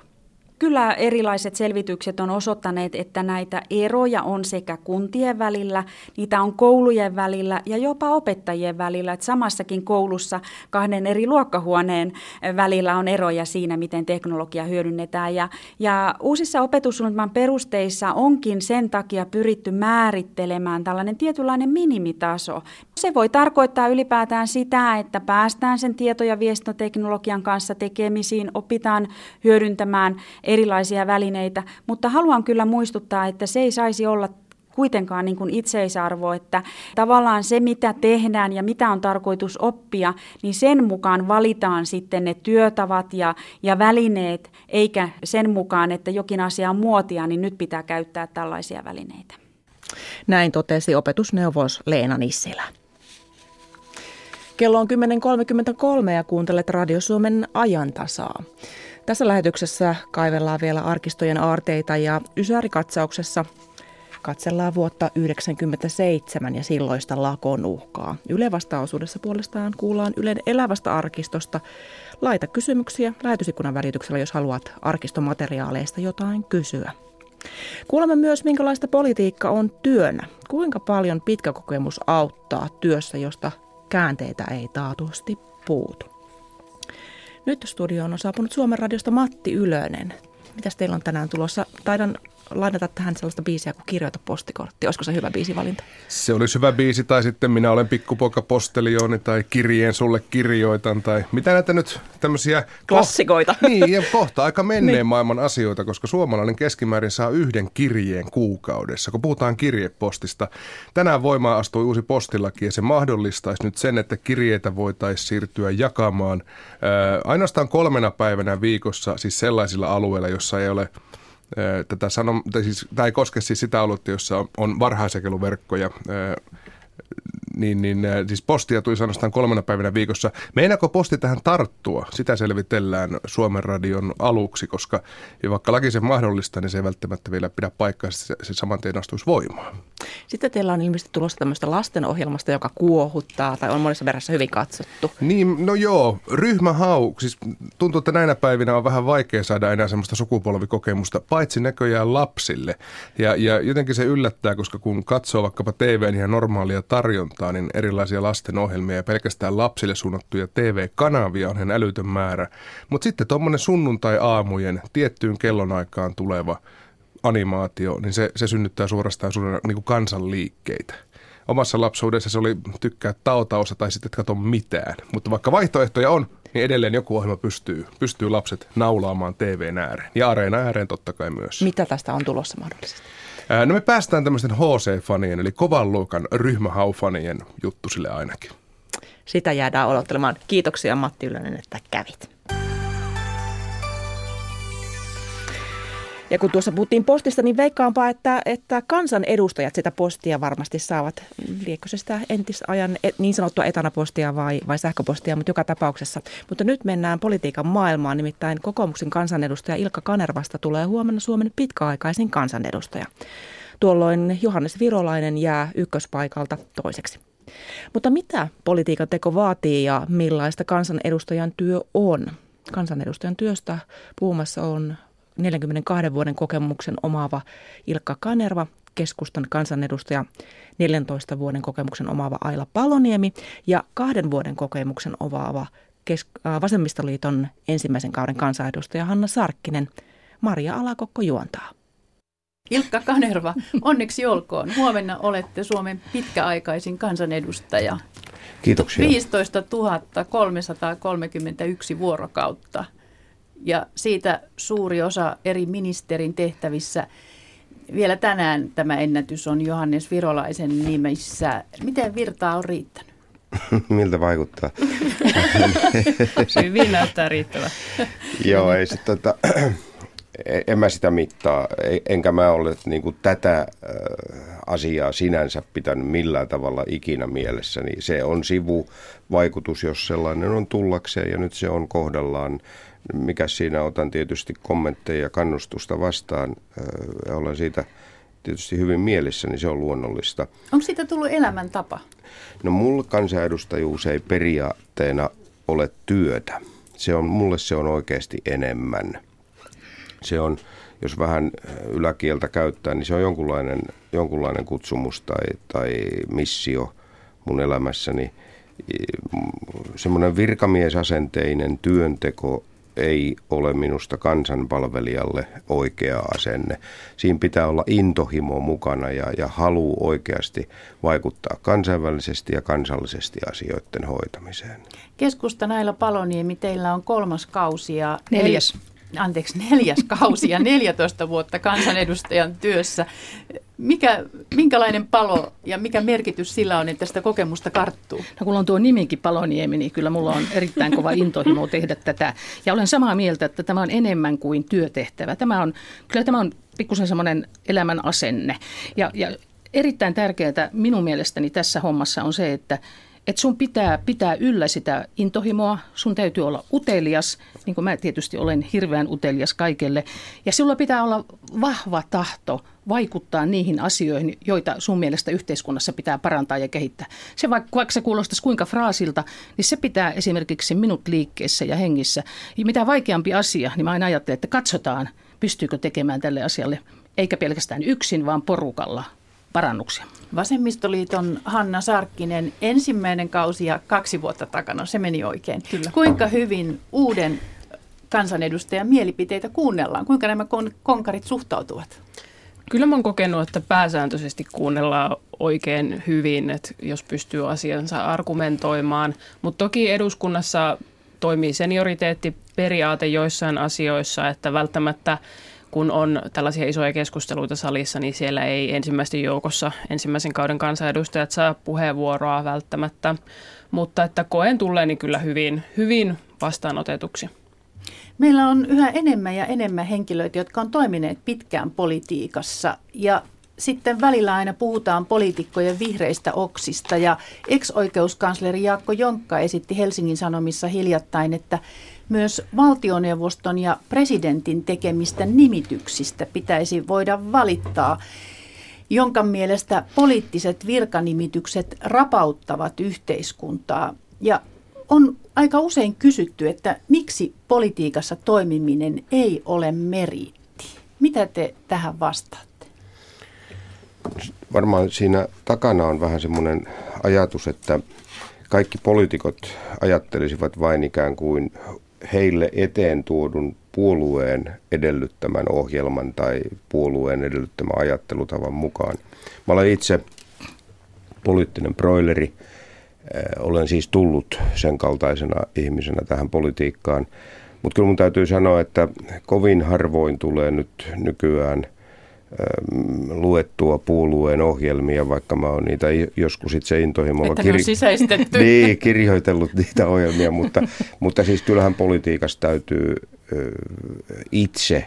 Kyllä erilaiset selvitykset on osoittaneet, että näitä eroja on sekä kuntien välillä, niitä on koulujen välillä ja jopa opettajien välillä. Että samassakin koulussa kahden eri luokkahuoneen välillä on eroja siinä, miten teknologia hyödynnetään. Ja, ja uusissa opetussuunnitelman perusteissa onkin sen takia pyritty määrittelemään tällainen tietynlainen minimitaso. se voi tarkoittaa ylipäätään sitä, että päästään sen tieto- ja viestintäteknologian kanssa tekemisiin, opitaan hyödyntämään erilaisia välineitä, mutta haluan kyllä muistuttaa, että se ei saisi olla kuitenkaan niin kuin itseisarvo, että tavallaan se, mitä tehdään ja mitä on tarkoitus oppia, niin sen mukaan valitaan sitten ne työtavat ja, ja välineet, eikä sen mukaan, että jokin asia on muotia, niin nyt pitää käyttää tällaisia välineitä. Näin totesi opetusneuvos Leena Nissilä. Kello on 10.33 ja kuuntelet Radio Suomen ajantasaa. Tässä lähetyksessä kaivellaan vielä arkistojen aarteita ja Ysärikatsauksessa katsellaan vuotta 1997 ja silloista lakon uhkaa. Yle vastaosuudessa puolestaan kuullaan Ylen elävästä arkistosta. Laita kysymyksiä lähetysikkunan välityksellä, jos haluat arkistomateriaaleista jotain kysyä. Kuulemme myös, minkälaista politiikka on työnä. Kuinka paljon pitkä kokemus auttaa työssä, josta käänteitä ei taatusti puutu. Nyt studioon on saapunut Suomen radiosta Matti Ylönen. Mitäs teillä on tänään tulossa? Taidan lainata tähän sellaista biisiä kuin Kirjoita postikortti. Olisiko se hyvä biisivalinta? Se olisi hyvä biisi, tai sitten minä olen pikkupoika postelioni, tai kirjeen sulle kirjoitan, tai mitä näitä nyt tämmöisiä... Klassikoita. Ko- niin, ja kohta aika menneen niin. maailman asioita, koska suomalainen keskimäärin saa yhden kirjeen kuukaudessa, kun puhutaan kirjepostista. Tänään voimaan astui uusi postilaki, ja se mahdollistaisi nyt sen, että kirjeitä voitaisiin siirtyä jakamaan ää, ainoastaan kolmena päivänä viikossa, siis sellaisilla alueilla, jossa ei ole tätä sanom, tai siis, tämä ei koske siis sitä aluetta, jossa on, varhaisjakeluverkkoja niin, niin siis postia tuli ainoastaan kolmena päivänä viikossa. Meinaako posti tähän tarttua? Sitä selvitellään Suomen radion aluksi, koska vaikka laki sen mahdollista, niin se ei välttämättä vielä pidä paikkaa, se, se saman tien astuisi voimaan. Sitten teillä on ilmeisesti tulossa tämmöistä lastenohjelmasta, joka kuohuttaa tai on monessa verrassa hyvin katsottu. Niin, no joo, ryhmähau. Siis tuntuu, että näinä päivinä on vähän vaikea saada enää semmoista sukupolvikokemusta, paitsi näköjään lapsille. Ja, ja jotenkin se yllättää, koska kun katsoo vaikkapa TVn ihan normaalia tarjontaa, niin erilaisia lastenohjelmia ja pelkästään lapsille suunnattuja TV-kanavia on ihan älytön määrä. Mutta sitten tuommoinen sunnuntai-aamujen tiettyyn kellonaikaan tuleva animaatio, niin se, se synnyttää suorastaan suurena niin kuin kansanliikkeitä. Omassa lapsuudessa se oli tykkää tautaosa tai sitten et katso mitään. Mutta vaikka vaihtoehtoja on, niin edelleen joku ohjelma pystyy, pystyy lapset naulaamaan TVn ääreen. Ja areena ääreen totta kai myös. Mitä tästä on tulossa mahdollisesti? No me päästään tämmöisten HC-fanien, eli kovan luokan ryhmähaufanien juttu sille ainakin. Sitä jäädään odottelemaan. Kiitoksia Matti Ylönen, että kävit. Ja kun tuossa puhuttiin postista, niin veikkaanpa, että, että kansanedustajat sitä postia varmasti saavat. Liekö se sitä entisajan niin sanottua etanapostia vai, vai sähköpostia, mutta joka tapauksessa. Mutta nyt mennään politiikan maailmaan, nimittäin kokoomuksen kansanedustaja Ilkka Kanervasta tulee huomenna Suomen pitkäaikaisin kansanedustaja. Tuolloin Johannes Virolainen jää ykköspaikalta toiseksi. Mutta mitä politiikan teko vaatii ja millaista kansanedustajan työ on? Kansanedustajan työstä puhumassa on 42 vuoden kokemuksen omaava Ilkka Kanerva, keskustan kansanedustaja 14 vuoden kokemuksen omaava Aila Paloniemi ja kahden vuoden kokemuksen omaava kes- äh, Vasemmistoliiton ensimmäisen kauden kansanedustaja Hanna Sarkkinen. Maria Alakokko juontaa. Ilkka Kanerva, onneksi olkoon. Huomenna olette Suomen pitkäaikaisin kansanedustaja. Kiitoksia. 15 331 vuorokautta ja siitä suuri osa eri ministerin tehtävissä. Vielä tänään tämä ennätys on Johannes Virolaisen nimissä. Miten virtaa on riittänyt? Miltä vaikuttaa? Hyvin näyttää riittävä. Joo, ei sit, tota, en mä sitä mittaa, enkä mä ole niin kuin tätä asiaa sinänsä pitänyt millään tavalla ikinä mielessä. Niin se on sivuvaikutus, jos sellainen on tullakseen ja nyt se on kohdallaan mikä siinä otan tietysti kommentteja ja kannustusta vastaan ja olen siitä tietysti hyvin mielessä, niin se on luonnollista. Onko siitä tullut elämäntapa? No mulla kansanedustajuus ei periaatteena ole työtä. Se on, mulle se on oikeasti enemmän. Se on, jos vähän yläkieltä käyttää, niin se on jonkunlainen, jonkunlainen kutsumus tai, tai missio mun elämässäni. Semmoinen virkamiesasenteinen työnteko ei ole minusta kansanpalvelijalle oikea asenne. Siinä pitää olla intohimo mukana ja, ja halu oikeasti vaikuttaa kansainvälisesti ja kansallisesti asioiden hoitamiseen. Keskusta näillä Paloniemi, teillä on kolmas kausi ja neljäs. Anteeksi, neljäs kausi ja 14 vuotta kansanedustajan työssä. Mikä, minkälainen palo ja mikä merkitys sillä on, että sitä kokemusta karttuu? No kun on tuo nimikin Paloniemi, niin kyllä mulla on erittäin kova intohimo tehdä tätä. Ja olen samaa mieltä, että tämä on enemmän kuin työtehtävä. Tämä on, kyllä tämä on pikkusen semmoinen elämän asenne. Ja, ja erittäin tärkeää minun mielestäni tässä hommassa on se, että että sun pitää pitää yllä sitä intohimoa, sun täytyy olla utelias, niin kuin mä tietysti olen hirveän utelias kaikelle. Ja sulla pitää olla vahva tahto vaikuttaa niihin asioihin, joita sun mielestä yhteiskunnassa pitää parantaa ja kehittää. Se vaikka, vaikka se kuulostaisi kuinka fraasilta, niin se pitää esimerkiksi minut liikkeessä ja hengissä. Ja mitä vaikeampi asia, niin mä aina ajattelen, että katsotaan, pystyykö tekemään tälle asialle, eikä pelkästään yksin, vaan porukalla parannuksia. Vasemmistoliiton Hanna Sarkkinen, ensimmäinen kausi ja kaksi vuotta takana, se meni oikein. Kyllä. Kuinka hyvin uuden kansanedustajan mielipiteitä kuunnellaan? Kuinka nämä kon- konkarit suhtautuvat? Kyllä mä oon kokenut, että pääsääntöisesti kuunnellaan oikein hyvin, että jos pystyy asiansa argumentoimaan. Mutta toki eduskunnassa toimii senioriteettiperiaate joissain asioissa, että välttämättä kun on tällaisia isoja keskusteluita salissa, niin siellä ei ensimmäisten joukossa ensimmäisen kauden kansanedustajat saa puheenvuoroa välttämättä. Mutta että koen tulleeni kyllä hyvin, hyvin vastaanotetuksi. Meillä on yhä enemmän ja enemmän henkilöitä, jotka on toimineet pitkään politiikassa ja sitten välillä aina puhutaan poliitikkojen vihreistä oksista ja ex-oikeuskansleri Jaakko Jonkka esitti Helsingin Sanomissa hiljattain, että myös valtioneuvoston ja presidentin tekemistä nimityksistä pitäisi voida valittaa, jonka mielestä poliittiset virkanimitykset rapauttavat yhteiskuntaa. Ja on aika usein kysytty, että miksi politiikassa toimiminen ei ole meriitti. Mitä te tähän vastaatte? Varmaan siinä takana on vähän semmoinen ajatus, että kaikki poliitikot ajattelisivat vain ikään kuin heille eteen tuodun puolueen edellyttämän ohjelman tai puolueen edellyttämän ajattelutavan mukaan. Mä olen itse poliittinen broileri. Olen siis tullut sen kaltaisena ihmisenä tähän politiikkaan. Mutta kyllä mun täytyy sanoa, että kovin harvoin tulee nyt nykyään – luettua puolueen ohjelmia, vaikka mä oon niitä joskus itse intohimolla kir- niin, kirjoitellut niitä ohjelmia, mutta, mutta siis kyllähän politiikassa täytyy itse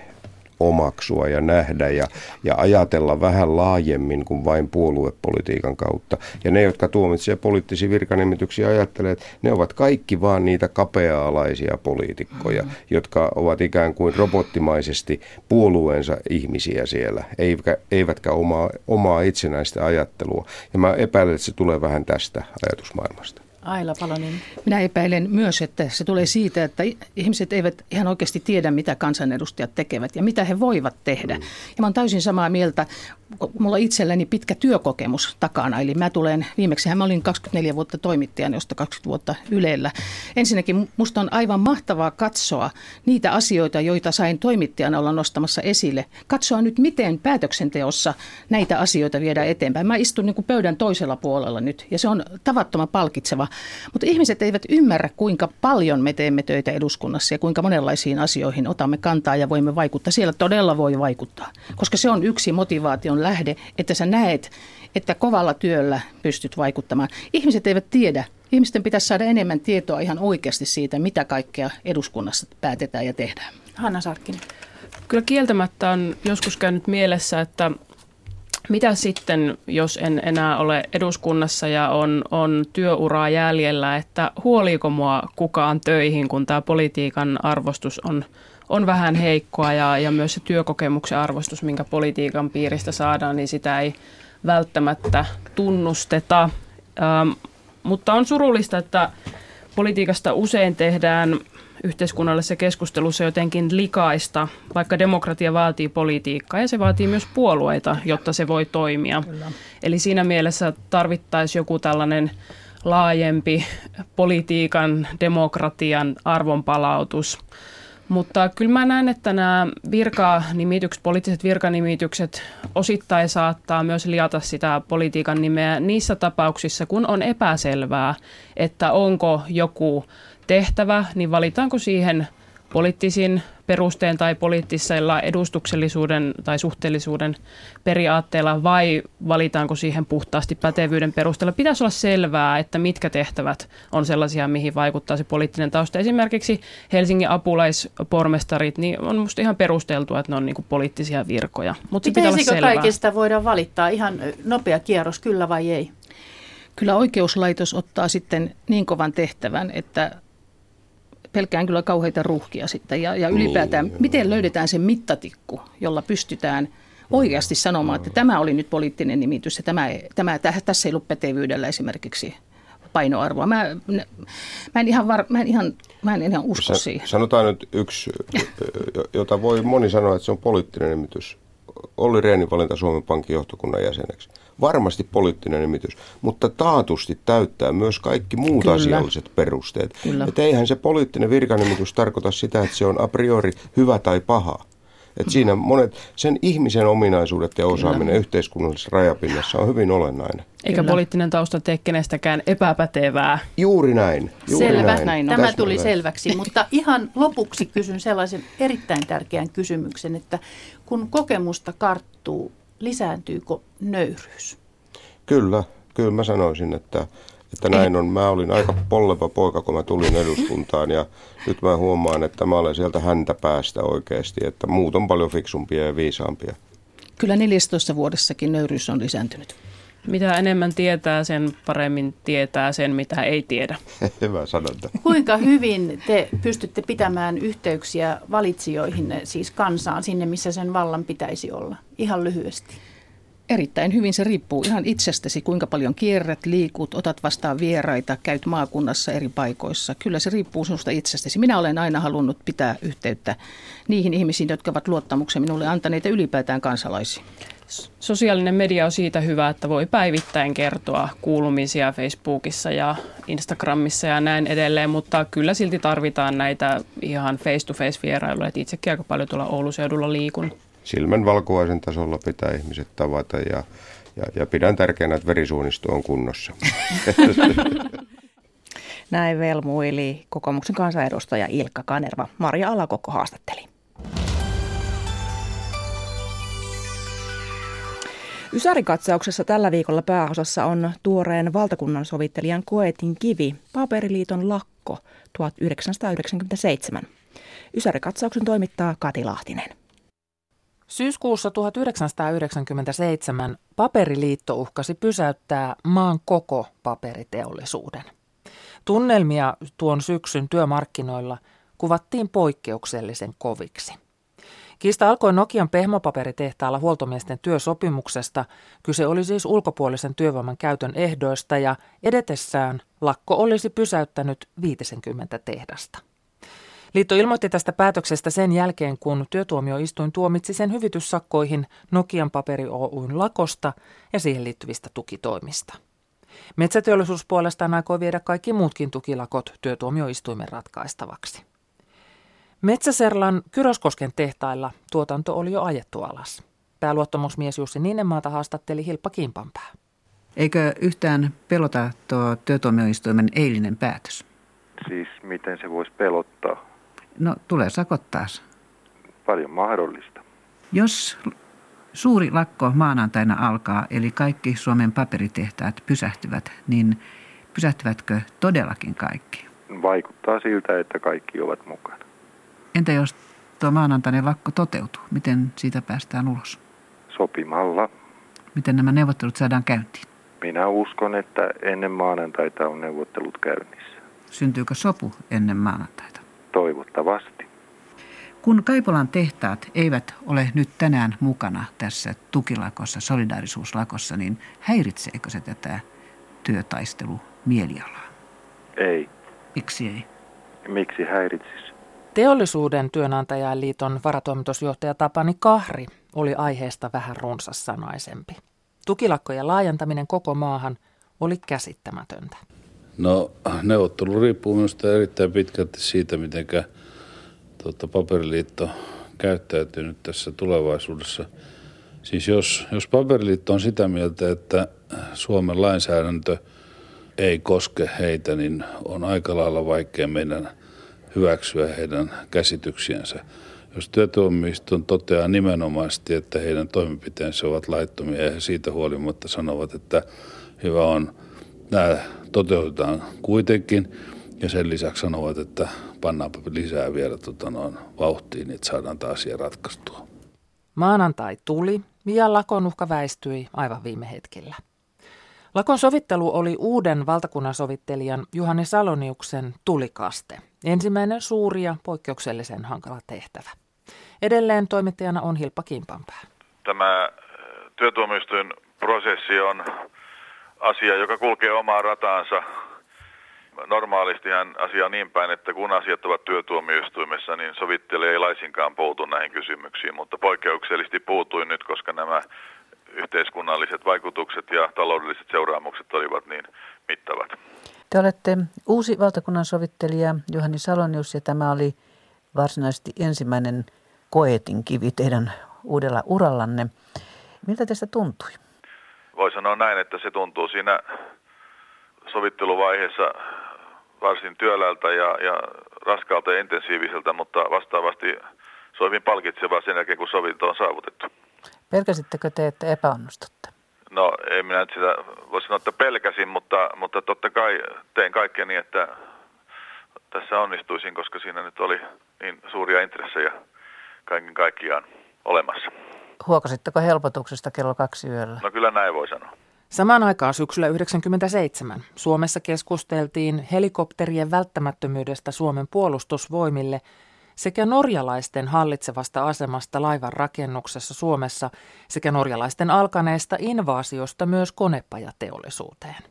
omaksua ja nähdä ja, ja ajatella vähän laajemmin kuin vain puoluepolitiikan kautta. Ja ne, jotka tuomitsevat poliittisia virkanimityksiä, ajattelee, että ne ovat kaikki vaan niitä kapea-alaisia poliitikkoja, mm-hmm. jotka ovat ikään kuin robottimaisesti puolueensa ihmisiä siellä, eivätkä, eivätkä omaa, omaa itsenäistä ajattelua. Ja mä epäilen, että se tulee vähän tästä ajatusmaailmasta. Aila Palonen. Minä epäilen myös, että se tulee siitä, että ihmiset eivät ihan oikeasti tiedä, mitä kansanedustajat tekevät ja mitä he voivat tehdä. Ja mä olen täysin samaa mieltä mulla itselläni pitkä työkokemus takana. Eli mä tulen, viimeksi mä olin 24 vuotta toimittajan, josta 20 vuotta Ylellä. Ensinnäkin musta on aivan mahtavaa katsoa niitä asioita, joita sain toimittajana olla nostamassa esille. Katsoa nyt, miten päätöksenteossa näitä asioita viedään eteenpäin. Mä istun niin kuin pöydän toisella puolella nyt ja se on tavattoman palkitseva. Mutta ihmiset eivät ymmärrä, kuinka paljon me teemme töitä eduskunnassa ja kuinka monenlaisiin asioihin otamme kantaa ja voimme vaikuttaa. Siellä todella voi vaikuttaa, koska se on yksi motivaatio on lähde, että sä näet, että kovalla työllä pystyt vaikuttamaan. Ihmiset eivät tiedä. Ihmisten pitäisi saada enemmän tietoa ihan oikeasti siitä, mitä kaikkea eduskunnassa päätetään ja tehdään. Hanna Sarkkinen. Kyllä kieltämättä on joskus käynyt mielessä, että mitä sitten, jos en enää ole eduskunnassa ja on, on työuraa jäljellä, että huoliiko mua kukaan töihin, kun tämä politiikan arvostus on on vähän heikkoa ja, ja myös se työkokemuksen arvostus, minkä politiikan piiristä saadaan, niin sitä ei välttämättä tunnusteta. Ähm, mutta on surullista, että politiikasta usein tehdään yhteiskunnallisessa keskustelussa jotenkin likaista, vaikka demokratia vaatii politiikkaa ja se vaatii myös puolueita, jotta se voi toimia. Kyllä. Eli siinä mielessä tarvittaisiin joku tällainen laajempi politiikan, demokratian arvonpalautus Mutta kyllä mä näen, että nämä virkanimitykset, poliittiset virkanimitykset osittain saattaa myös liata sitä politiikan nimeä niissä tapauksissa, kun on epäselvää, että onko joku tehtävä, niin valitaanko siihen poliittisin perusteen tai poliittisella edustuksellisuuden tai suhteellisuuden periaatteella vai valitaanko siihen puhtaasti pätevyyden perusteella. Pitäisi olla selvää, että mitkä tehtävät on sellaisia, mihin vaikuttaa se poliittinen tausta. Esimerkiksi Helsingin apulaispormestarit, niin on minusta ihan perusteltua, että ne on niin poliittisia virkoja. Mutta se pitää olla selvää. kaikista voidaan valittaa ihan nopea kierros, kyllä vai ei? Kyllä oikeuslaitos ottaa sitten niin kovan tehtävän, että pelkään kyllä kauheita ruuhkia sitten. Ja, ja ylipäätään, niin, miten löydetään se mittatikku, jolla pystytään oikeasti sanomaan, että tämä oli nyt poliittinen nimitys ja tämä, tämä, tässä ei ollut pätevyydellä esimerkiksi painoarvoa. Mä, mä, en ihan var, mä, en ihan, mä en ihan usko Sa- siihen. Sanotaan nyt yksi, jota voi moni sanoa, että se on poliittinen nimitys. Olli Rehnin valinta Suomen Pankin johtokunnan jäseneksi varmasti poliittinen nimitys, mutta taatusti täyttää myös kaikki muut Kyllä. asialliset perusteet. Kyllä. Että eihän se poliittinen virkanimitys tarkoita sitä, että se on a priori hyvä tai paha. Et siinä monet, sen ihmisen ominaisuudet ja osaaminen Kyllä. yhteiskunnallisessa rajapinnassa on hyvin olennainen. Eikä Kyllä. poliittinen tausta tee kenestäkään epäpätevää. Juuri näin. Juuri Selvä, näin. näin Tämä tuli selväksi, mutta ihan lopuksi kysyn sellaisen erittäin tärkeän kysymyksen, että kun kokemusta karttuu lisääntyykö nöyryys? Kyllä, kyllä mä sanoisin, että, että näin on. Mä olin aika polleva poika, kun mä tulin eduskuntaan ja nyt mä huomaan, että mä olen sieltä häntä päästä oikeasti, että muut on paljon fiksumpia ja viisaampia. Kyllä 14 vuodessakin nöyryys on lisääntynyt. Mitä enemmän tietää, sen paremmin tietää sen, mitä ei tiedä. Hyvä sanonta. Kuinka hyvin te pystytte pitämään yhteyksiä valitsijoihin, siis kansaan, sinne missä sen vallan pitäisi olla? Ihan lyhyesti. Erittäin hyvin se riippuu ihan itsestäsi, kuinka paljon kierrät, liikut, otat vastaan vieraita, käyt maakunnassa eri paikoissa. Kyllä se riippuu sinusta itsestäsi. Minä olen aina halunnut pitää yhteyttä niihin ihmisiin, jotka ovat luottamuksen minulle antaneet ja ylipäätään kansalaisiin. Sosiaalinen media on siitä hyvä, että voi päivittäin kertoa kuulumisia Facebookissa ja Instagramissa ja näin edelleen, mutta kyllä silti tarvitaan näitä ihan face-to-face vierailuja. Itsekin aika paljon tuolla Oulun seudulla liikun silmän valkuaisen tasolla pitää ihmiset tavata ja, ja, ja pidän tärkeänä, että verisuonisto on kunnossa. Näin velmuili kokoomuksen kansanedustaja Ilkka Kanerva. Maria Alakokko haastatteli. Ysärikatsauksessa tällä viikolla pääosassa on tuoreen valtakunnan sovittelijan Koetin kivi, Paperiliiton lakko 1997. Ysärikatsauksen toimittaa Kati Lahtinen. Syyskuussa 1997 paperiliitto uhkasi pysäyttää maan koko paperiteollisuuden. Tunnelmia tuon syksyn työmarkkinoilla kuvattiin poikkeuksellisen koviksi. Kiista alkoi Nokian pehmopaperitehtaalla huoltomiesten työsopimuksesta. Kyse oli siis ulkopuolisen työvoiman käytön ehdoista ja edetessään lakko olisi pysäyttänyt 50 tehdasta. Liitto ilmoitti tästä päätöksestä sen jälkeen, kun työtuomioistuin tuomitsi sen hyvityssakkoihin Nokian paperi Oyn lakosta ja siihen liittyvistä tukitoimista. Metsäteollisuus puolestaan aikoi viedä kaikki muutkin tukilakot työtuomioistuimen ratkaistavaksi. Metsäserlan Kyroskosken tehtailla tuotanto oli jo ajettu alas. Pääluottamusmies Jussi Niinemaata haastatteli Hilppa Kimpanpää. Eikö yhtään pelota tuo työtuomioistuimen eilinen päätös? Siis miten se voisi pelottaa? No, tulee sakot taas. Paljon mahdollista. Jos suuri lakko maanantaina alkaa, eli kaikki Suomen paperitehtaat pysähtyvät, niin pysähtyvätkö todellakin kaikki? Vaikuttaa siltä, että kaikki ovat mukana. Entä jos tuo maanantainen lakko toteutuu? Miten siitä päästään ulos? Sopimalla. Miten nämä neuvottelut saadaan käyntiin? Minä uskon, että ennen maanantaita on neuvottelut käynnissä. Syntyykö sopu ennen maanantaita? Toivottavasti. Kun Kaipolan tehtaat eivät ole nyt tänään mukana tässä tukilakossa, solidaarisuuslakossa, niin häiritseekö se tätä työtaistelu mielialaa? Ei. Miksi ei? Miksi häiritsisi? Teollisuuden työnantajaliiton varatoimitusjohtaja Tapani Kahri oli aiheesta vähän runsassanaisempi. Tukilakkojen laajentaminen koko maahan oli käsittämätöntä. No neuvottelu riippuu minusta erittäin pitkälti siitä, miten tuota, paperiliitto käyttäytyy nyt tässä tulevaisuudessa. Siis jos, jos paperiliitto on sitä mieltä, että Suomen lainsäädäntö ei koske heitä, niin on aika lailla vaikea meidän hyväksyä heidän käsityksiänsä. Jos työtuomioistuin toteaa nimenomaisesti, että heidän toimenpiteensä ovat laittomia ja he siitä huolimatta sanovat, että hyvä on, nämä toteutetaan kuitenkin ja sen lisäksi sanovat, että pannaanpa lisää vielä tota noin, vauhtiin, että saadaan tämä asia ratkaistua. Maanantai tuli ja lakon uhka väistyi aivan viime hetkellä. Lakon sovittelu oli uuden valtakunnan sovittelijan Juhani Saloniuksen tulikaste. Ensimmäinen suuri ja poikkeuksellisen hankala tehtävä. Edelleen toimittajana on Hilppa Kimpanpää. Tämä äh, työtuomioistuin prosessi on asia, joka kulkee omaa rataansa. Normaalistihan asia on niin päin, että kun asiat ovat työtuomioistuimessa, niin sovittelija ei laisinkaan puutu näihin kysymyksiin, mutta poikkeuksellisesti puutuin nyt, koska nämä yhteiskunnalliset vaikutukset ja taloudelliset seuraamukset olivat niin mittavat. Te olette uusi valtakunnan sovittelija Juhani Salonius ja tämä oli varsinaisesti ensimmäinen koetin kivi teidän uudella urallanne. Miltä teistä tuntui? Voi sanoa näin, että se tuntuu siinä sovitteluvaiheessa varsin työläältä ja, ja raskaalta ja intensiiviseltä, mutta vastaavasti se on hyvin palkitsevaa sen jälkeen, kun sovinto on saavutettu. Pelkäsittekö te, että epäonnistutte? No ei minä nyt sitä voi sanoa, että pelkäsin, mutta, mutta totta kai tein kaikkeni, että tässä onnistuisin, koska siinä nyt oli niin suuria intressejä kaiken kaikkiaan olemassa. Huokasitteko helpotuksesta kello kaksi yöllä? No kyllä näin voi sanoa. Samaan aikaan syksyllä 1997 Suomessa keskusteltiin helikopterien välttämättömyydestä Suomen puolustusvoimille sekä norjalaisten hallitsevasta asemasta laivan rakennuksessa Suomessa sekä norjalaisten alkaneesta invaasiosta myös konepajateollisuuteen.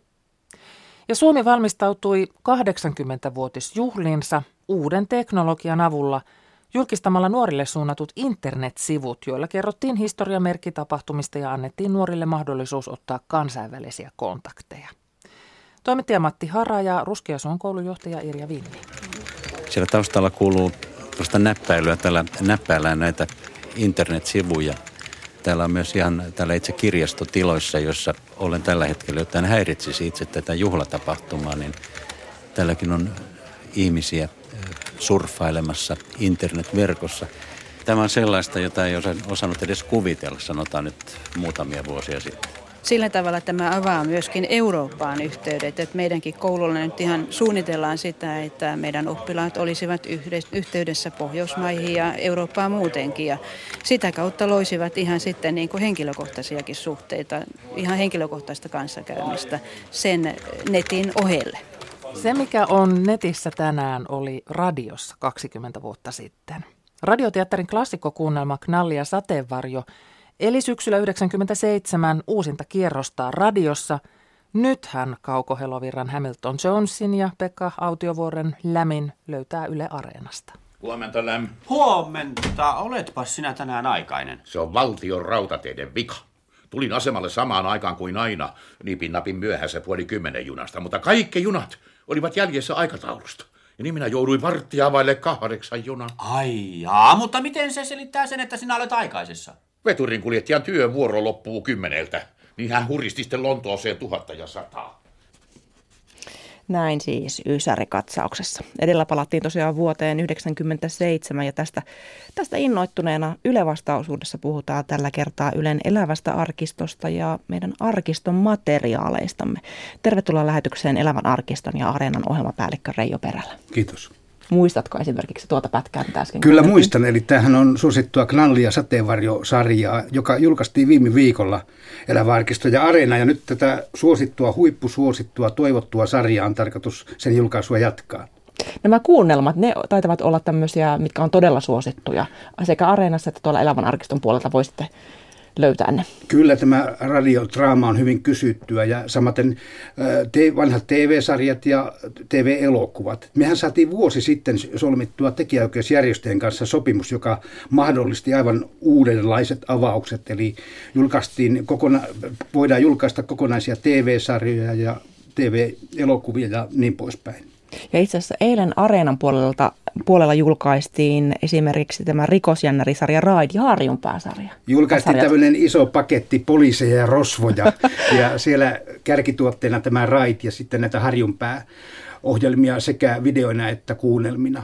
Ja Suomi valmistautui 80-vuotisjuhlinsa uuden teknologian avulla – julkistamalla nuorille suunnatut internetsivut, joilla kerrottiin historiamerkkitapahtumista ja annettiin nuorille mahdollisuus ottaa kansainvälisiä kontakteja. Toimittaja Matti Hara ja Ruskeasuon koulujohtaja Irja Vinni. Siellä taustalla kuuluu tuosta näppäilyä. Täällä näppäillään näitä internetsivuja. Täällä on myös ihan täällä itse kirjastotiloissa, jossa olen tällä hetkellä, jotta en häiritsisi itse tätä juhlatapahtumaa, niin täälläkin on ihmisiä surffailemassa internetverkossa. Tämä on sellaista, jota ei osannut edes kuvitella, sanotaan nyt muutamia vuosia sitten. Sillä tavalla tämä avaa myöskin Eurooppaan yhteydet, että meidänkin koululla nyt ihan suunnitellaan sitä, että meidän oppilaat olisivat yhteydessä Pohjoismaihin ja Eurooppaan muutenkin ja sitä kautta loisivat ihan sitten niin kuin henkilökohtaisiakin suhteita, ihan henkilökohtaista kanssakäymistä sen netin ohelle. Se, mikä on netissä tänään, oli radiossa 20 vuotta sitten. Radioteatterin klassikkokuunnelma Knalli ja sateenvarjo eli syksyllä 97 uusinta kierrostaa radiossa. Nythän Kauko Helovirran Hamilton Jonesin ja Pekka Autiovuoren Lämin löytää Yle Areenasta. Huomenta, Läm. Huomenta. Oletpa sinä tänään aikainen. Se on valtion rautateiden vika. Tulin asemalle samaan aikaan kuin aina, nipin napin myöhässä puoli kymmenen junasta, mutta kaikki junat olivat jäljessä aikataulusta. Ja niin minä jouduin varttia vaille kahdeksan junan. Ai jaa, mutta miten se selittää sen, että sinä olet aikaisessa? Veturin kuljettajan työvuoro loppuu kymmeneltä. Niin hän huristi sitten Lontooseen tuhatta ja sataa. Näin siis Ysäri-katsauksessa. Edellä palattiin tosiaan vuoteen 1997 ja tästä, tästä innoittuneena ylevastausuudessa puhutaan tällä kertaa Ylen elävästä arkistosta ja meidän arkiston materiaaleistamme. Tervetuloa lähetykseen Elävän arkiston ja Areenan ohjelmapäällikkö Reijo Perällä. Kiitos. Muistatko esimerkiksi tuota pätkää, mitä äsken Kyllä muistan, eli tämähän on suosittua Knalli- ja sateenvarjo-sarjaa, joka julkaistiin viime viikolla Eläväarkisto ja Areena, ja nyt tätä suosittua, huippusuosittua, toivottua sarjaa on tarkoitus sen julkaisua jatkaa. Nämä kuunnelmat, ne taitavat olla tämmöisiä, mitkä on todella suosittuja. Sekä Areenassa että tuolla Elävän arkiston puolelta voisitte löytää ne. Kyllä tämä radiodraama on hyvin kysyttyä ja samaten te, vanhat TV-sarjat ja TV-elokuvat. Mehän saatiin vuosi sitten solmittua tekijäoikeusjärjestöjen kanssa sopimus, joka mahdollisti aivan uudenlaiset avaukset. Eli julkaistiin kokona, voidaan julkaista kokonaisia TV-sarjoja ja TV-elokuvia ja niin poispäin. Ja itse asiassa eilen Areenan puolelta puolella julkaistiin esimerkiksi tämä rikosjännärisarja Raid ja Harjunpääsarja. Julkaistiin tämmöinen iso paketti poliiseja ja rosvoja ja siellä kärkituotteena tämä Raid ja sitten näitä Harjunpää ohjelmia sekä videoina että kuunnelmina.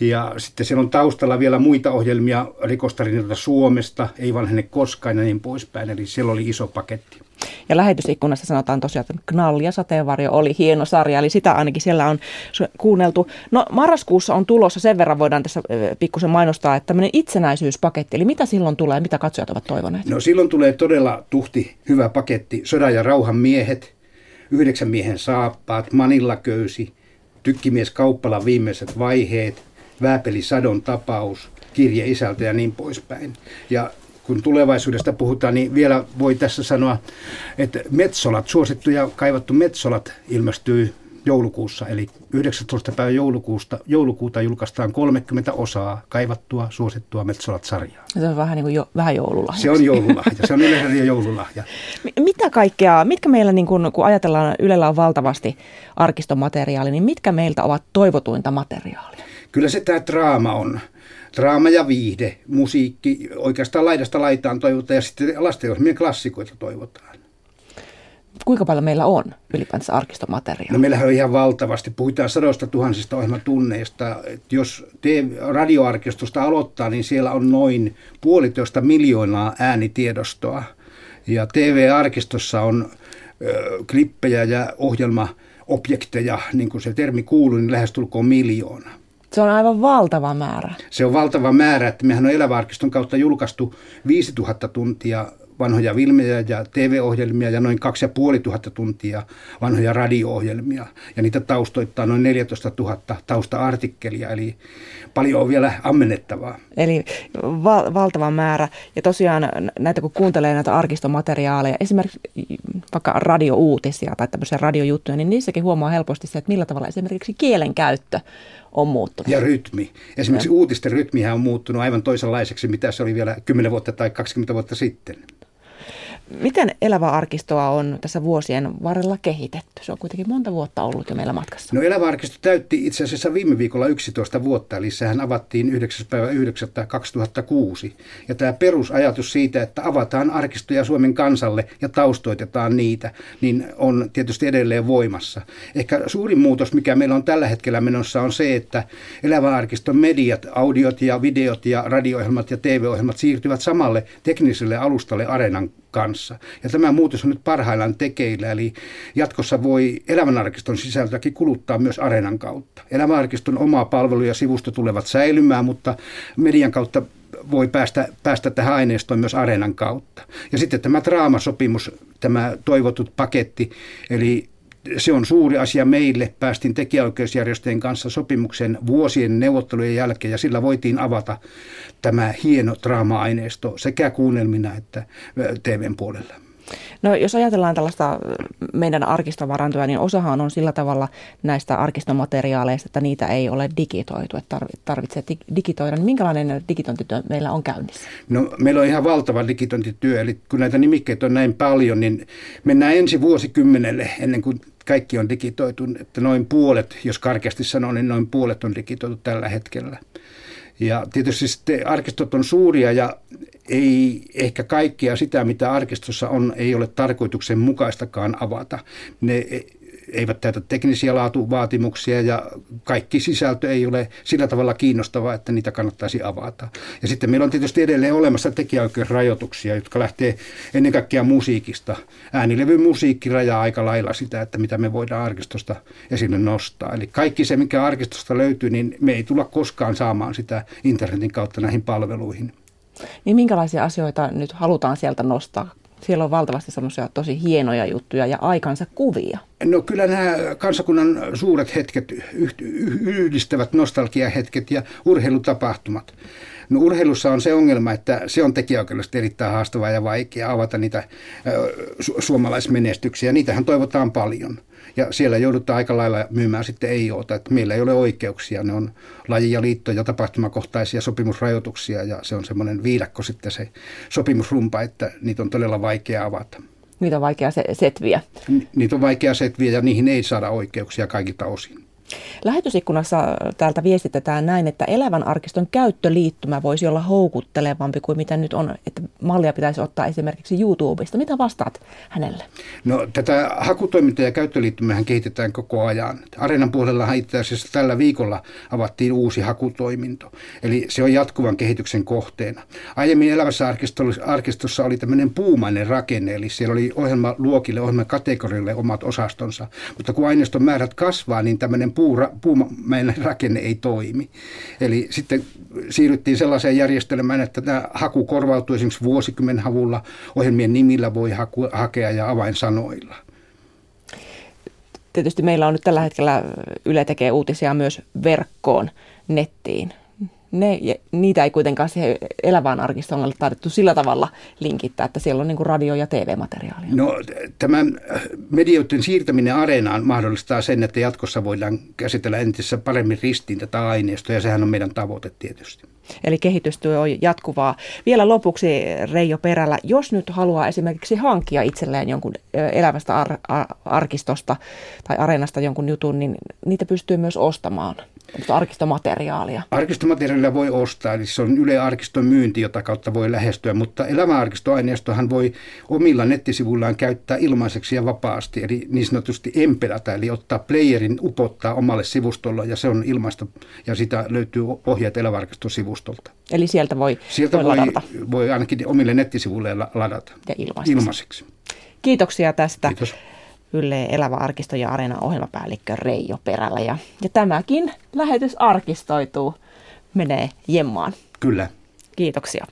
Ja sitten siellä on taustalla vielä muita ohjelmia rikostarinoita Suomesta, ei vanhene koskaan ja niin poispäin. Eli siellä oli iso paketti. Ja lähetysikkunassa sanotaan tosiaan, että Knalli ja Sateenvarjo oli hieno sarja, eli sitä ainakin siellä on kuunneltu. No marraskuussa on tulossa, sen verran voidaan tässä pikkusen mainostaa, että tämmöinen itsenäisyyspaketti, eli mitä silloin tulee, mitä katsojat ovat toivoneet? No silloin tulee todella tuhti hyvä paketti, sodan ja rauhan miehet, yhdeksän miehen saappaat, Manilla-köysi, tykkimies Kauppalan viimeiset vaiheet, Vääpeli Sadon tapaus, kirje isältä ja niin poispäin. Ja kun tulevaisuudesta puhutaan, niin vielä voi tässä sanoa, että Metsolat, suosittu ja kaivattu Metsolat ilmestyy joulukuussa, eli 19. päivä joulukuusta, joulukuuta julkaistaan 30 osaa kaivattua, suosittua Metsolat-sarjaa. Se on vähän niin kuin jo, vähän joululahja. Se on joululahja, se on Yleisradion joululahja. Mitä kaikkea, mitkä meillä, niin kun, kun ajatellaan, Ylellä on valtavasti arkistomateriaalia, niin mitkä meiltä ovat toivotuinta materiaalia? Kyllä se tämä draama on. Draama ja viihde, musiikki, oikeastaan laidasta laitaan toivotaan ja sitten lastenohjelmien klassikoita toivotaan. Kuinka paljon meillä on ylipäänsä arkistomateriaalia? No meillähän on ihan valtavasti. Puhutaan sadoista tuhansista ohjelmatunneista. Et jos radioarkistosta aloittaa, niin siellä on noin puolitoista miljoonaa äänitiedostoa. Ja TV-arkistossa on ö, klippejä ja ohjelmaobjekteja, niin kuin se termi kuuluu, niin lähestulkoon miljoona. Se on aivan valtava määrä. Se on valtava määrä, että mehän on eläväarkiston kautta julkaistu 5000 tuntia vanhoja filmejä ja TV-ohjelmia ja noin 2500 tuntia vanhoja radio-ohjelmia. Ja niitä taustoittaa noin 14 000 tausta-artikkelia, eli paljon on vielä ammennettavaa. Eli val- valtava määrä. Ja tosiaan näitä kun kuuntelee näitä arkistomateriaaleja, esimerkiksi vaikka radiouutisia tai tämmöisiä radiojuttuja, niin niissäkin huomaa helposti se, että millä tavalla esimerkiksi kielen käyttö on muuttunut. Ja rytmi. Esimerkiksi ja. uutisten rytmihän on muuttunut aivan toisenlaiseksi, mitä se oli vielä 10 vuotta tai 20 vuotta sitten. Miten elävä arkistoa on tässä vuosien varrella kehitetty? Se on kuitenkin monta vuotta ollut jo meillä matkassa. No elävä arkisto täytti itse asiassa viime viikolla 11 vuotta, eli sehän avattiin 9. päivä 9. 2006. Ja tämä perusajatus siitä, että avataan arkistoja Suomen kansalle ja taustoitetaan niitä, niin on tietysti edelleen voimassa. Ehkä suurin muutos, mikä meillä on tällä hetkellä menossa, on se, että elävä arkiston mediat, audiot ja videot ja radio-ohjelmat ja TV-ohjelmat siirtyvät samalle tekniselle alustalle Areenan kanssa. Ja tämä muutos on nyt parhaillaan tekeillä, eli jatkossa voi elämänarkiston sisältöäkin kuluttaa myös Areenan kautta. Elämänarkiston oma palvelu ja sivusto tulevat säilymään, mutta median kautta voi päästä, päästä tähän aineistoon myös Areenan kautta. Ja sitten tämä draamasopimus, tämä toivotut paketti, eli se on suuri asia meille. Päästiin tekijäoikeusjärjestöjen kanssa sopimuksen vuosien neuvottelujen jälkeen ja sillä voitiin avata tämä hieno draama-aineisto sekä kuunnelmina että TVn puolella. No jos ajatellaan tällaista meidän arkistovarantoja, niin osahan on sillä tavalla näistä arkistomateriaaleista, että niitä ei ole digitoitu, että tarvitsee digitoida. Niin minkälainen digitointityö meillä on käynnissä? No meillä on ihan valtava digitointityö, eli kun näitä nimikkeitä on näin paljon, niin mennään ensi vuosikymmenelle ennen kuin kaikki on digitoitu, että noin puolet, jos karkeasti sanoo, niin noin puolet on digitoitu tällä hetkellä. Ja tietysti sitten arkistot on suuria ja ei ehkä kaikkea sitä, mitä arkistossa on, ei ole tarkoituksenmukaistakaan avata. Ne eivät täytä teknisiä laatuvaatimuksia ja kaikki sisältö ei ole sillä tavalla kiinnostavaa, että niitä kannattaisi avata. Ja sitten meillä on tietysti edelleen olemassa tekijäoikeusrajoituksia, jotka lähtee ennen kaikkea musiikista. Äänilevyn musiikki rajaa aika lailla sitä, että mitä me voidaan arkistosta esille nostaa. Eli kaikki se, mikä arkistosta löytyy, niin me ei tulla koskaan saamaan sitä internetin kautta näihin palveluihin. Niin minkälaisia asioita nyt halutaan sieltä nostaa siellä on valtavasti semmoisia tosi hienoja juttuja ja aikansa kuvia. No kyllä nämä kansakunnan suuret hetket, yhdistävät nostalgiahetket ja urheilutapahtumat. No urheilussa on se ongelma, että se on tekijäoikeudellisesti erittäin haastavaa ja vaikea avata niitä su- suomalaismenestyksiä. Niitähän toivotaan paljon. Ja siellä joudutaan aika lailla myymään sitten ei oota, että meillä ei ole oikeuksia. Ne on laji- ja liitto- ja tapahtumakohtaisia sopimusrajoituksia ja se on semmoinen viidakko sitten se sopimusrumpa, että niitä on todella vaikea avata. Niitä on vaikea setviä. Niitä on vaikea setviä ja niihin ei saada oikeuksia kaikilta osin. Lähetysikkunassa täältä viestitetään näin, että elävän arkiston käyttöliittymä voisi olla houkuttelevampi kuin mitä nyt on, että mallia pitäisi ottaa esimerkiksi YouTubesta. Mitä vastaat hänelle? No tätä hakutoimintaa ja käyttöliittymää kehitetään koko ajan. Areenan puolella itse asiassa tällä viikolla avattiin uusi hakutoiminto. Eli se on jatkuvan kehityksen kohteena. Aiemmin elävässä arkistossa oli tämmöinen puumainen rakenne, eli siellä oli ohjelmaluokille, ohjelmakategorille omat osastonsa. Mutta kun aineiston määrät kasvaa, niin tämmöinen puura, puumainen rakenne ei toimi. Eli sitten siirryttiin sellaiseen järjestelmään, että tämä haku korvautuu esimerkiksi vuosikymmenhavulla, ohjelmien nimillä voi haku, hakea ja avainsanoilla. Tietysti meillä on nyt tällä hetkellä Yle tekee uutisia myös verkkoon, nettiin ne, niitä ei kuitenkaan siihen elävään arkistoon ole taidettu sillä tavalla linkittää, että siellä on niin radio- ja TV-materiaalia. No tämä medioiden siirtäminen areenaan mahdollistaa sen, että jatkossa voidaan käsitellä entistä paremmin ristiin tätä aineistoa ja sehän on meidän tavoite tietysti. Eli kehitystyö on jatkuvaa. Vielä lopuksi Reijo Perällä, jos nyt haluaa esimerkiksi hankkia itselleen jonkun elävästä ar- ar- arkistosta tai areenasta jonkun jutun, niin niitä pystyy myös ostamaan arkistomateriaalia? Arkistomateriaalia voi ostaa, eli se on Yle Arkiston myynti, jota kautta voi lähestyä, mutta elämäarkistoaineistohan voi omilla nettisivuillaan käyttää ilmaiseksi ja vapaasti, eli niin sanotusti empelätä, eli ottaa playerin, upottaa omalle sivustolla ja se on ilmaista, ja sitä löytyy ohjeet elämäarkiston sivustolta. Eli sieltä voi, sieltä voi, voi ladata? Voi ainakin omille nettisivuille ladata. Ja ilmaiseksi. ilmaiseksi. Kiitoksia tästä. Kiitos. Yle Elävä arkisto ja Areena ohjelmapäällikkö Reijo Perällä. Ja, ja tämäkin lähetys arkistoituu, menee jemmaan. Kyllä. Kiitoksia.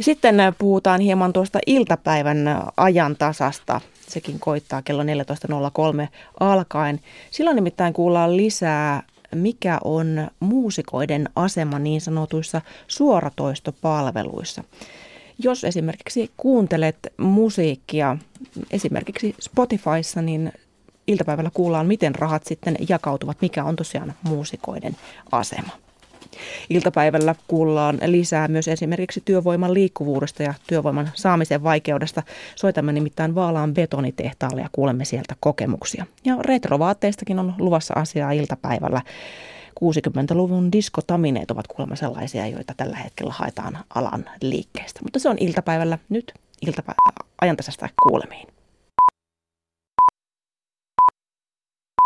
Sitten puhutaan hieman tuosta iltapäivän ajantasasta. Sekin koittaa kello 14.03 alkaen. Silloin nimittäin kuullaan lisää, mikä on muusikoiden asema niin sanotuissa suoratoistopalveluissa. Jos esimerkiksi kuuntelet musiikkia esimerkiksi Spotifyssa, niin iltapäivällä kuullaan, miten rahat sitten jakautuvat, mikä on tosiaan muusikoiden asema. Iltapäivällä kuullaan lisää myös esimerkiksi työvoiman liikkuvuudesta ja työvoiman saamisen vaikeudesta. Soitamme nimittäin Vaalaan betonitehtaalle ja kuulemme sieltä kokemuksia. Ja retrovaatteistakin on luvassa asiaa iltapäivällä. 60-luvun diskotamineet ovat kuulemma sellaisia, joita tällä hetkellä haetaan alan liikkeestä. Mutta se on iltapäivällä nyt iltapäivä ajantasasta kuulemiin.